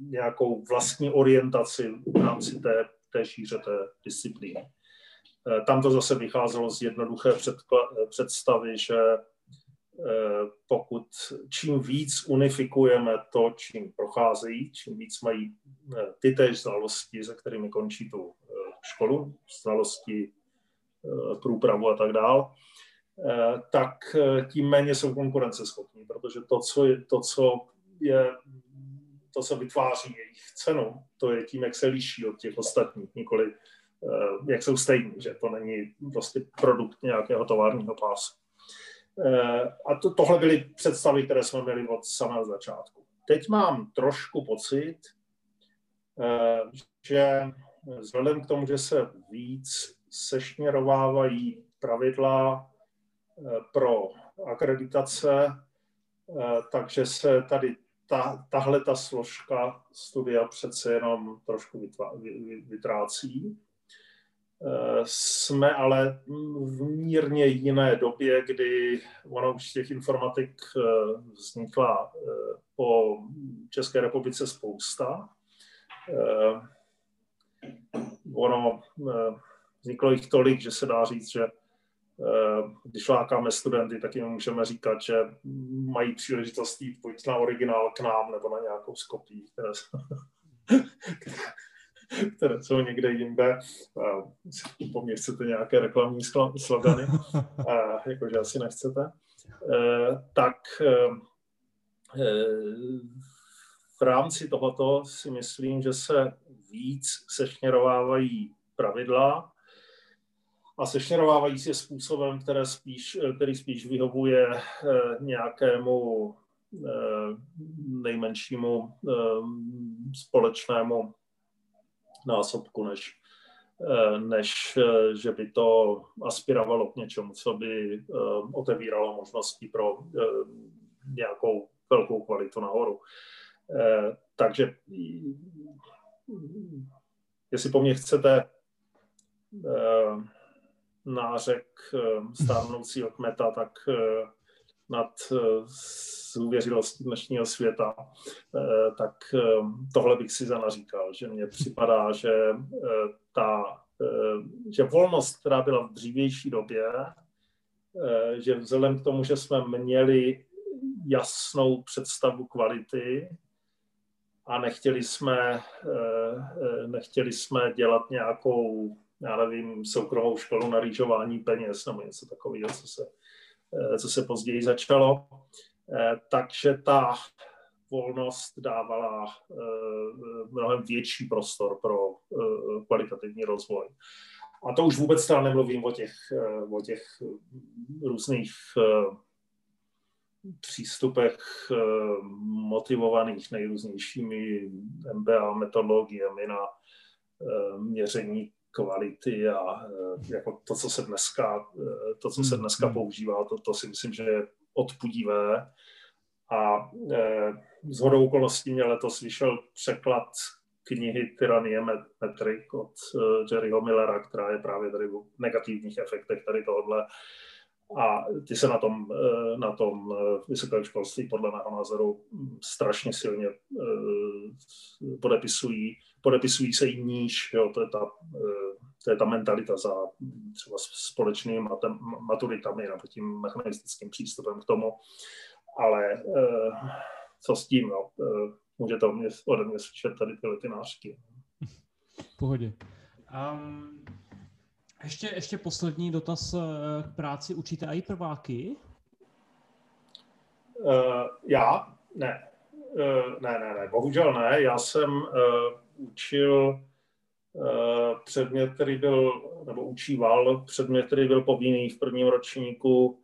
nějakou vlastní orientaci v rámci té, té šíře té disciplíny. Eh, tam to zase vycházelo z jednoduché představy, že eh, pokud čím víc unifikujeme to, čím procházejí, čím víc mají eh, ty též znalosti, se kterými končí tu školu, znalosti, průpravu a tak dál, tak tím méně jsou konkurenceschopní, protože to, co je, to, co je to, co vytváří jejich cenu, to je tím, jak se liší od těch ostatních, nikoli Eh, jak jsou stejní, že to není prostě produkt nějakého továrního pásu. Eh, a to, tohle byly představy, které jsme měli od samého začátku. Teď mám trošku pocit, eh, že vzhledem k tomu, že se víc sešněrovávají pravidla pro akreditace, takže se tady ta, tahle ta složka studia přece jenom trošku vytrácí. Jsme ale v mírně jiné době, kdy ono už těch informatik vznikla po České republice spousta. Ono vzniklo jich tolik, že se dá říct, že Eh, když lákáme studenty, tak jim můžeme říkat, že mají příležitost jít buď na originál k nám, nebo na nějakou skopí, které jsou někde jinde. Eh, po mně chcete nějaké reklamní slogany, eh, jakože asi nechcete. Tak v rámci tohoto si myslím, že se víc sešněrovávají pravidla, a sešněrovávají se způsobem, které spíš, který spíš vyhovuje eh, nějakému eh, nejmenšímu eh, společnému násobku, než, než že by to aspirovalo k něčemu, co by otevíralo možnosti pro nějakou velkou kvalitu nahoru. Takže jestli po mně chcete nářek eh, stárnoucího kmeta, tak eh, nad zůvěřilostí eh, dnešního světa, tak tohle bych si zanaříkal, že mně připadá, že ta že volnost, která byla v dřívější době, že vzhledem k tomu, že jsme měli jasnou představu kvality a nechtěli jsme, nechtěli jsme dělat nějakou já nevím, soukromou školu na rýžování peněz nebo něco takového, co se, eh, co se později začalo. Eh, takže ta volnost dávala eh, mnohem větší prostor pro kvalitativní rozvoj. A to už vůbec teda nemluvím o těch, o těch různých přístupech motivovaných nejrůznějšími MBA metodologiemi na měření kvality a eh, jako to, co se dneska, eh, to, co se hmm, dneska hmm. používá, to, to si myslím, že je odpudivé. A eh, z hodou okolností mě letos vyšel překlad knihy Tyranie metrik od Jerryho Millera, která je právě tady o negativních efektech tady tohohle. A ty se na tom, na tom vysokém školství podle mého názoru strašně silně podepisují podepisují se i níž, jo, to, je ta, eh, to je ta mentalita za třeba společnými maturitami nebo tím mechanistickým přístupem k tomu, ale eh, co s tím, jo, eh, může to mě, ode mě slyšet tady tyhle ty nářky. V pohodě. Um, ještě, ještě poslední dotaz k práci. Učíte i prváky? Uh, já? Ne. Uh, ne, ne, ne. Bohužel ne. Já jsem uh, učil eh, předmět, který byl, nebo učíval předmět, který byl povinný v prvním ročníku,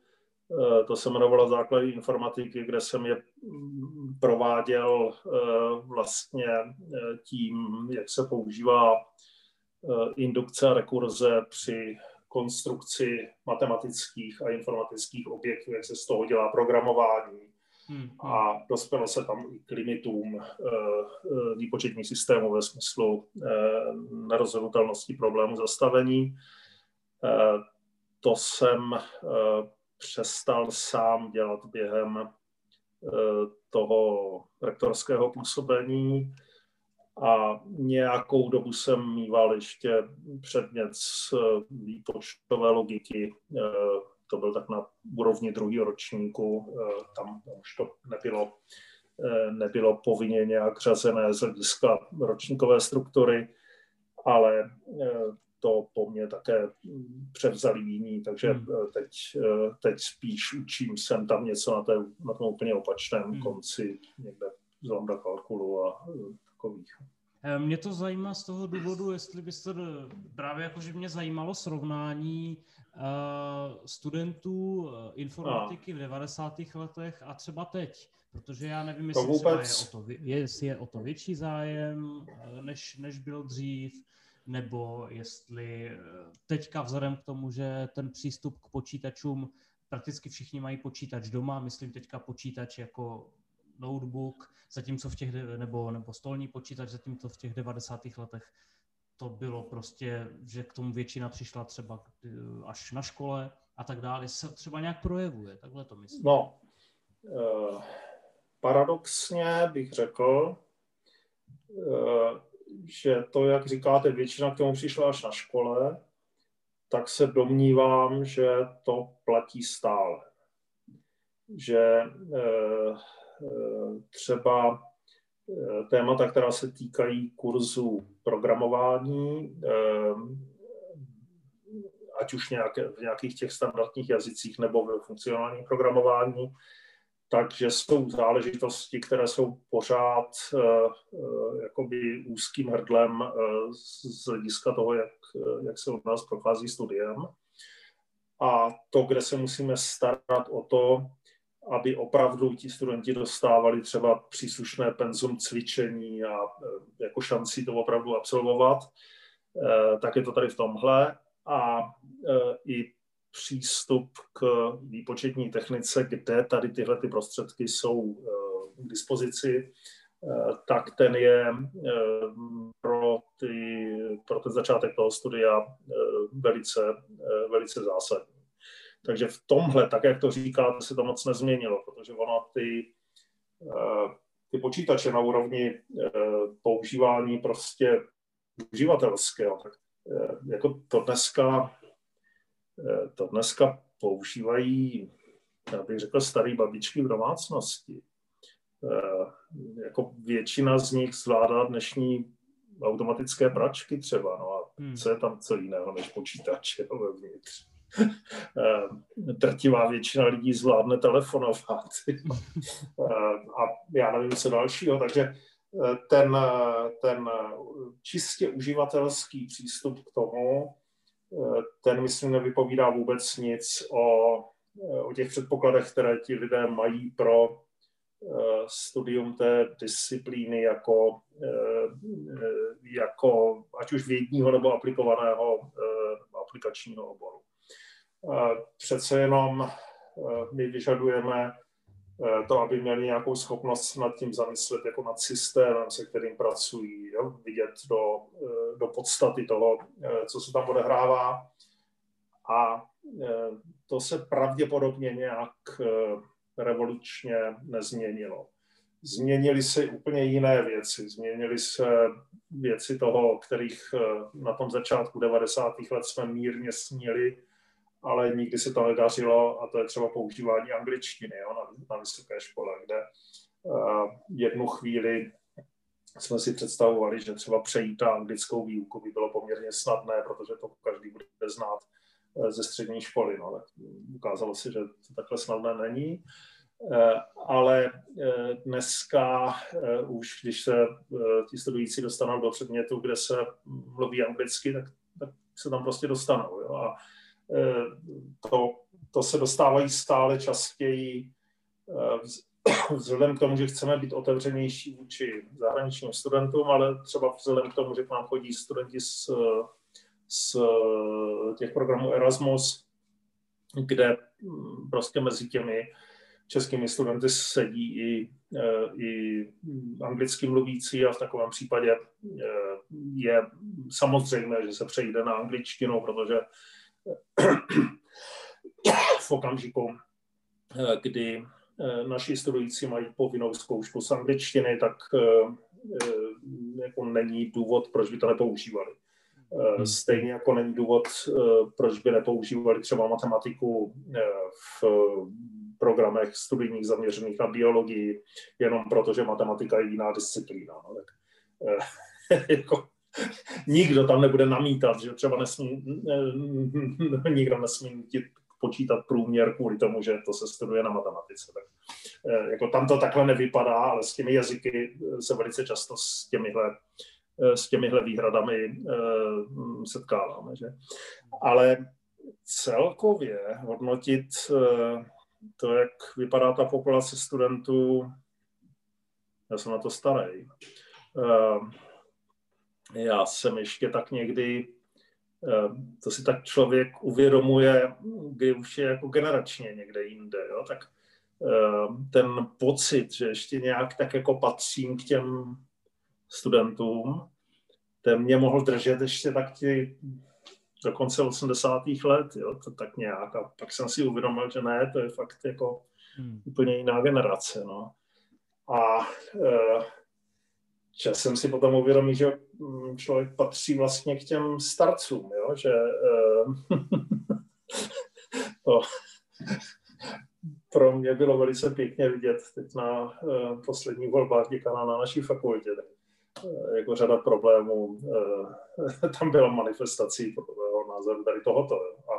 eh, to se jmenovalo základy informatiky, kde jsem je prováděl eh, vlastně tím, jak se používá indukce a rekurze při konstrukci matematických a informatických objektů, jak se z toho dělá programování. A dospělo se tam i k limitům eh, eh, výpočetních systémů ve smyslu eh, nerozhodnutelnosti problému zastavení. To jsem přestal sám dělat během toho rektorského působení a nějakou dobu jsem mýval ještě předmět z výpočtové logiky to byl tak na úrovni druhého ročníku, eh, tam už to nebylo, eh, nebylo povinně nějak řazené z hlediska ročníkové struktury, ale eh, to po mně také převzali jiní, takže hmm. teď, teď spíš učím sem tam něco na, té, na tom úplně opačném hmm. konci, někde z lambda kalkulu a takových. Mě to zajímá z toho důvodu, jestli byste právě jako, že mě zajímalo srovnání uh, studentů eh, informatiky v 90. letech a třeba teď. Protože já nevím, jestli, vůbec... třeba je, o to, jestli je o to větší zájem, eh, než, než byl dřív, nebo jestli teďka vzhledem k tomu, že ten přístup k počítačům, prakticky všichni mají počítač doma, myslím teďka počítač jako notebook, zatímco v těch, nebo, nebo stolní počítač, zatímco v těch 90. letech to bylo prostě, že k tomu většina přišla třeba až na škole a tak dále, se třeba nějak projevuje, takhle to myslím. No, paradoxně bych řekl, že to, jak říkáte, většina k tomu přišla až na škole, tak se domnívám, že to platí stále. Že eh, eh, třeba eh, témata, která se týkají kurzů programování, ať už nějaké, v nějakých těch standardních jazycích nebo ve funkcionálním programování, takže jsou záležitosti, které jsou pořád uh, jakoby úzkým hrdlem z hlediska toho, jak, jak se u nás prochází studiem. A to, kde se musíme starat o to, aby opravdu ti studenti dostávali třeba příslušné penzum cvičení a jako šanci to opravdu absolvovat, tak je to tady v tomhle. A i přístup k výpočetní technice, kde tady tyhle ty prostředky jsou k dispozici, tak ten je pro, ty, pro ten začátek toho studia velice, velice zásadní. Takže v tomhle, tak jak to říkáte, se to moc nezměnilo, protože ono ty, ty počítače na úrovni používání prostě uživatelského, tak jako to dneska Eh, to dneska používají, já bych řekl, staré babičky v domácnosti. Eh, jako většina z nich zvládá dnešní automatické pračky třeba, no a hmm. co je tam co jiného než počítač jo, vevnitř. Eh, drtivá většina lidí zvládne telefonovat a já nevím, co dalšího, takže ten, ten čistě uživatelský přístup k tomu ten, myslím, nevypovídá vůbec nic o, o těch předpokladech, které ti lidé mají pro eh, studium té disciplíny jako, eh, jako ať už vědního nebo aplikovaného eh, aplikačního oboru. Přece jenom my vyžadujeme Eh, to, aby měli nějakou schopnost nad tím zamyslet jako nad systémem, se kterým pracují, jo? vidět do, eh, do podstaty toho, eh, co se tam odehrává. A to se pravděpodobně nějak revolučně nezměnilo. Změnily se úplně jiné věci. Změnily se věci toho, kterých na tom začátku 90. let jsme mírně snili, ale nikdy se to nedařilo a to je třeba používání angličtiny jo, na, na vysoké škole, kde uh, jednu chvíli jsme si představovali, že třeba přejít na anglickou výuku by bylo poměrně snadné, protože to každý bude znát uh, ze střední školy. No, tak ukázalo se, že to takhle snadné není. Uh, ale dneska už, když se ti studující dostanou do předmětu, kde se mluví anglicky, tak, tak se tam prostě dostanou. Jo? A Eh, to, to se dostávají stále častěji eh, vzhledem k tomu, že chceme být otevřenější vůči zahraničním studentům, ale třeba vzhledem k tomu, že k nám chodí studenti z, z těch programů Erasmus, kde hm, prostě mezi těmi českými studenty sedí i, eh, i anglicky mluvící a v takovém případě je samozřejmé, že se přejde na angličtinu, protože v okamžiku, eh, kdy eh, naši studující mají povinnou zkoušku z angličtiny, tak eh, jako není důvod, proč by to nepoužívali. Stejně jako není důvod, proč by nepoužívali třeba matematiku v programech studijních zaměřených na biologii, jenom proto, že matematika je jiná disciplína. No, tak, jako, nikdo tam nebude namítat, že třeba nesmí, nikdo nesmí ti počítat průměr kvůli tomu, že to se studuje na matematice. Tak, eh, jako tam to takhle nevypadá, ale s těmi jazyky se velice často s těmihle, eh, s těmihle výhradami eh, setkáváme. Že? Ale celkově hodnotit to, jak vypadá ta populace studentů, já jsem na to starý, já jsem ještě tak někdy, eh, to si tak člověk uvědomuje, kdy už je jako generačně někde jinde, jo, tak eh, ten pocit, že ještě nějak tak jako patřím k těm studentům, ten mě mohl držet ještě tak ti do konce 80. let, jo, to tak nějak. A pak jsem si uvědomil, že ne, to je fakt jako hmm. úplně jiná generace, no. A e, časem si potom uvědomí, že mm, člověk patří vlastně k těm starcům, jo, že e, to pro mě bylo velice pěkně vidět teď na uh, poslední volbách děkana na naší fakultě. Uh, jako řada problémů, tam byla manifestací podle mého názoru tady tohoto. A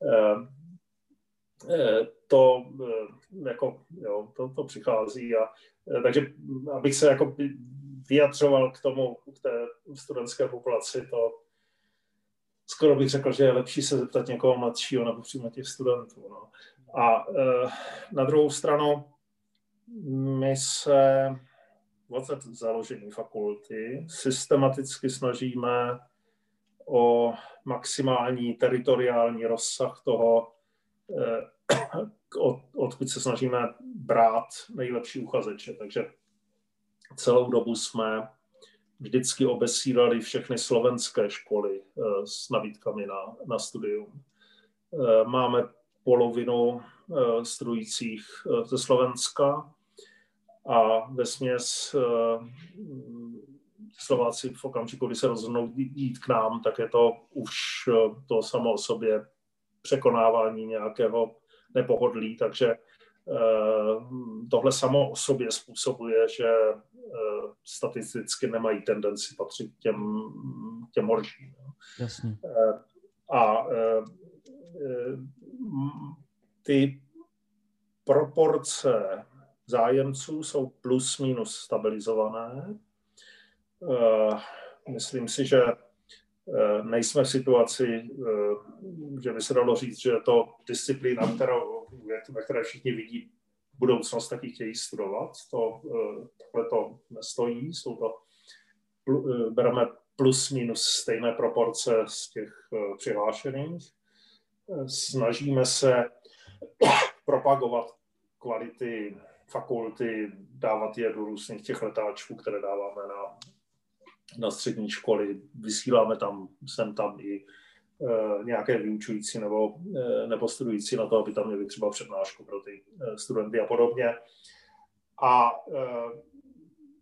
uh, to, jako, jo, to, to přichází. A, takže abych se jako vyjadřoval k tomu, k té studentské populaci, to skoro bych řekl, že je lepší se zeptat někoho mladšího nebo přímo těch studentů. No. A e, na druhou stranu my se od založení fakulty systematicky snažíme o maximální teritoriální rozsah toho, e, od, odkud se snažíme brát nejlepší uchazeče. Takže celou dobu jsme vždycky obesírali všechny slovenské školy e, s nabídkami na, na studium. Máme polovinu eh, studujících eh, ze Slovenska a ve směs eh, Slováci v okamžiku, kdy se rozhodnou jít k nám, tak je to už to samo o sobě překonávání nějakého nepohodlí, takže tohle samo o sobě způsobuje, že statisticky nemají tendenci patřit těm, těm horším. Jasně. A ty proporce zájemců jsou plus minus stabilizované. Eh, myslím si, že eh, nejsme v situaci, eh, že by se dalo říct, že je to disciplína, kterou, ve které všichni vidí budoucnost, taky chtějí studovat. To, takhle to nestojí, jsou to, bereme plus minus stejné proporce z těch přihlášených snažíme se propagovat kvality fakulty, dávat je do různých těch letáčků, které dáváme na, na střední školy. Vysíláme tam, sem tam i nějaké vyučující nebo, e, nebo studující na to, aby tam měli třeba přednášku pro ty e, studenty a podobně. A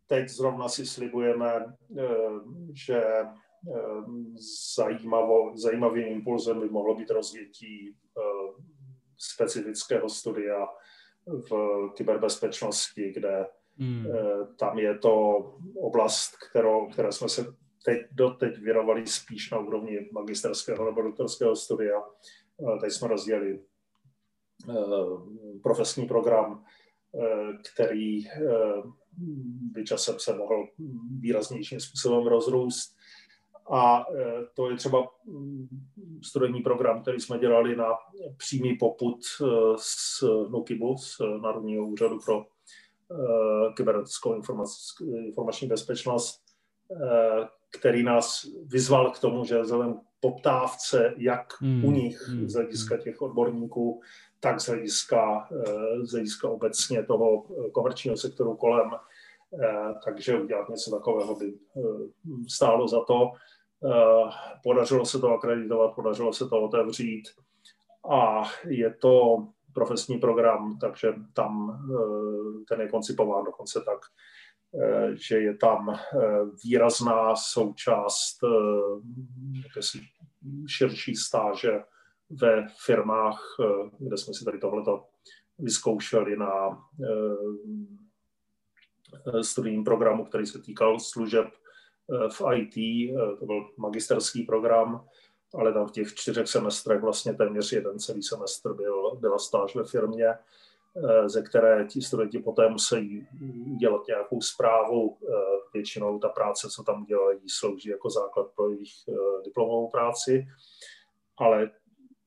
teď zrovna si slibujeme, že zajímavo, zajímavým impulzem by mohlo být rozvětí specifického studia v kyberbezpečnosti, kde hmm. Eh, tam je to oblast, kterou, které jsme se teď, doteď věnovali spíš na úrovni magisterského nebo doktorského studia. Eh, teď jsme rozdělili ehm, profesní program, eh, který by časem se mohl výraznějším způsobem rozrůst a to je třeba mm, studijní program, který jsme dělali na přímý poput z NUKIBu, z Národního úřadu pro kybernetickou informační bezpečnost, který nás vyzval k tomu, že vzhledem poptávce, jak hmm. u nich hmm. z hlediska těch odborníků, tak z hlediska, z hlediska obecně toho komerčního sektoru kolem, takže udělat něco takového by stálo za to. Eh, podařilo se to akreditovat, podařilo se to otevřít a je to profesní program, takže tam eh, ten je koncipován dokonce tak, eh, že je tam výrazná součást jakési širší stáže ve firmách, kde jsme si tady tohleto vyzkoušeli na studijním programu, který se týkal služeb v IT, eh, to byl magisterský program, ale tam v těch čtyřech semestrech vlastně téměř jeden celý semestr byl, byla stáž ve firmě, eh, ze které ti studenti poté musí dělat nějakou zprávu. Eh, většinou ta práce, co tam dělají, slouží jako základ pro jejich diplomovou práci. Ale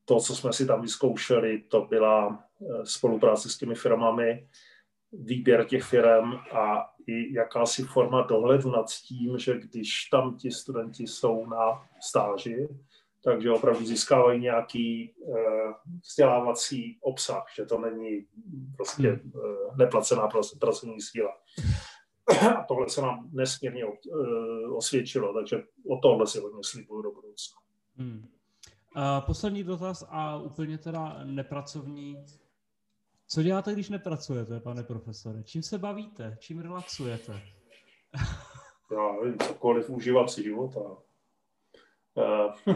to, co jsme si tam vyzkoušeli, to byla spolupráce s těmi firmami, výběr těch firm a i jakási forma dohledu nad tím, že když tam ti studenti jsou na stáži, takže opravdu získávají nějaký uh, vzdělávací obsah, že to není prostě uh, neplacená pracovní síla. a tohle se nám nesmírně osvědčilo, takže o tohle si hodně slibuju do budoucna. Hmm. A poslední dotaz a úplně teda nepracovní. Co děláte, když nepracujete, pane profesore? Čím se bavíte? Čím relaxujete? Já nevím, cokoliv užívat si života. Uh,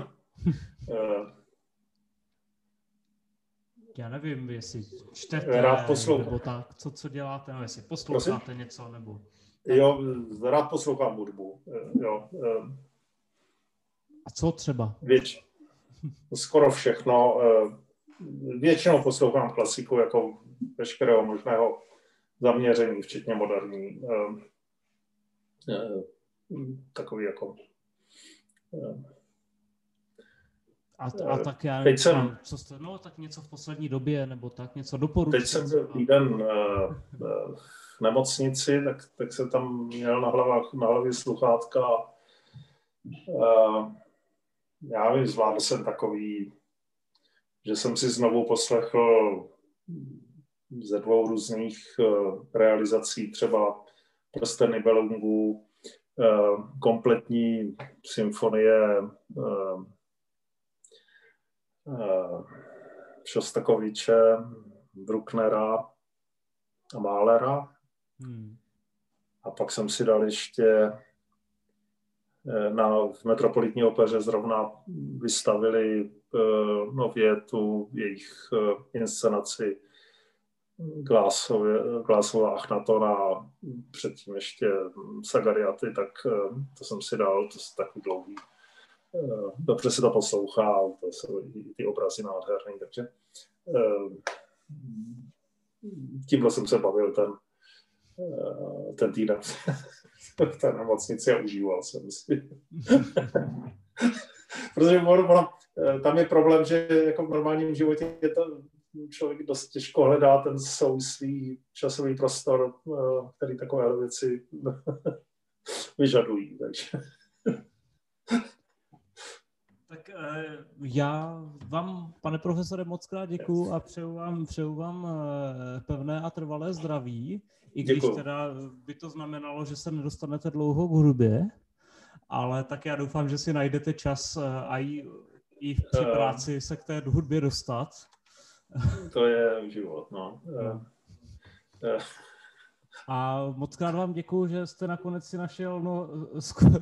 já nevím, jestli čtete, rád poslouchám. nebo tak, co, co děláte, no, jestli posloucháte Prosím? něco, nebo... Jo, rád poslouchám hudbu, eh, jo. A co třeba? Věč, skoro všechno. Většinou poslouchám klasiku jako veškerého možného zaměření, včetně moderní. Takový jako a, a tak já teď jsem, co jste, no tak něco v poslední době, nebo tak něco doporučit. Teď jsem byl týden uh, v nemocnici, tak, tak jsem tam měl na, hlavách, na hlavě sluchátka. Uh, já vím, zvládl jsem takový, že jsem si znovu poslechl ze dvou různých realizací, třeba Prsteny Belungu, kompletní symfonie Šostakoviče, Brucknera a Málera. Hmm. A pak jsem si dal ještě na, v Metropolitní opeře zrovna vystavili uh, nově tu jejich uh, inscenaci Glásová Achnatona a předtím ještě Sagariaty, tak uh, to jsem si dal, to je takový dlouhý. Uh, dobře se to poslouchá, to jsou ty obrazy nádherný, takže uh, tímhle jsem se bavil ten, uh, ten týden. v té nemocnici a užíval jsem si. Protože ono, eh, tam je problém, že jako v normálním životě je to člověk dost těžko hledá ten souvislý časový prostor, eh, který takové věci vyžadují. Takže. Tak eh, já vám, pane profesore, moc krát děkuju a přeju vám, přeju vám pevné a trvalé zdraví. I když Děkuju. teda by to znamenalo, že se nedostanete dlouho k hudbě, ale tak já doufám, že si najdete čas eh, a i, i při práci se k té hudbě dostat. To je život, no. Uh, uh. A moc krát vám děkuji, že jste nakonec si našel no,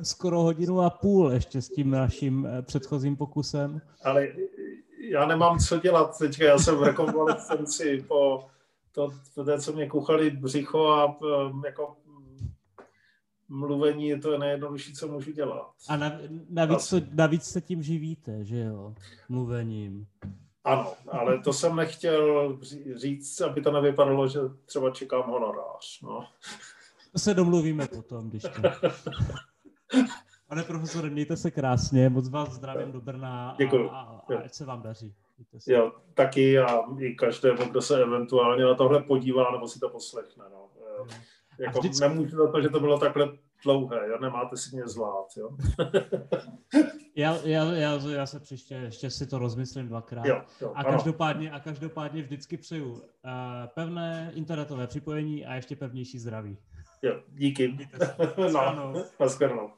skoro hodinu a půl ještě s tím naším předchozím pokusem. Ale já nemám co dělat teďka, já jsem v rekonvalescenci po to, to, co mě kuchali břicho a um, jako mluvení je to nejjednodušší, co můžu dělat. A navíc, to, navíc se tím živíte, že jo, mluvením. Ano, ale to jsem nechtěl říct, aby to nevypadalo, že třeba čekám honorář. No. To se domluvíme potom, když to... Pane profesore, mějte se krásně, moc vás zdravím do Brna a, a, a ať se vám daří. Jo, taky a i každému, kdo se eventuálně na tohle podívá nebo si to poslechne. No. Jako vždycky... Nemůžu za to, že to bylo takhle dlouhé, jo? nemáte si mě zvlád. Jo? já, já, já, já se příště ještě si to rozmyslím dvakrát. Jo, jo, a, každopádně, a každopádně vždycky přeju uh, pevné internetové připojení a ještě pevnější zdraví. Jo, díky. no,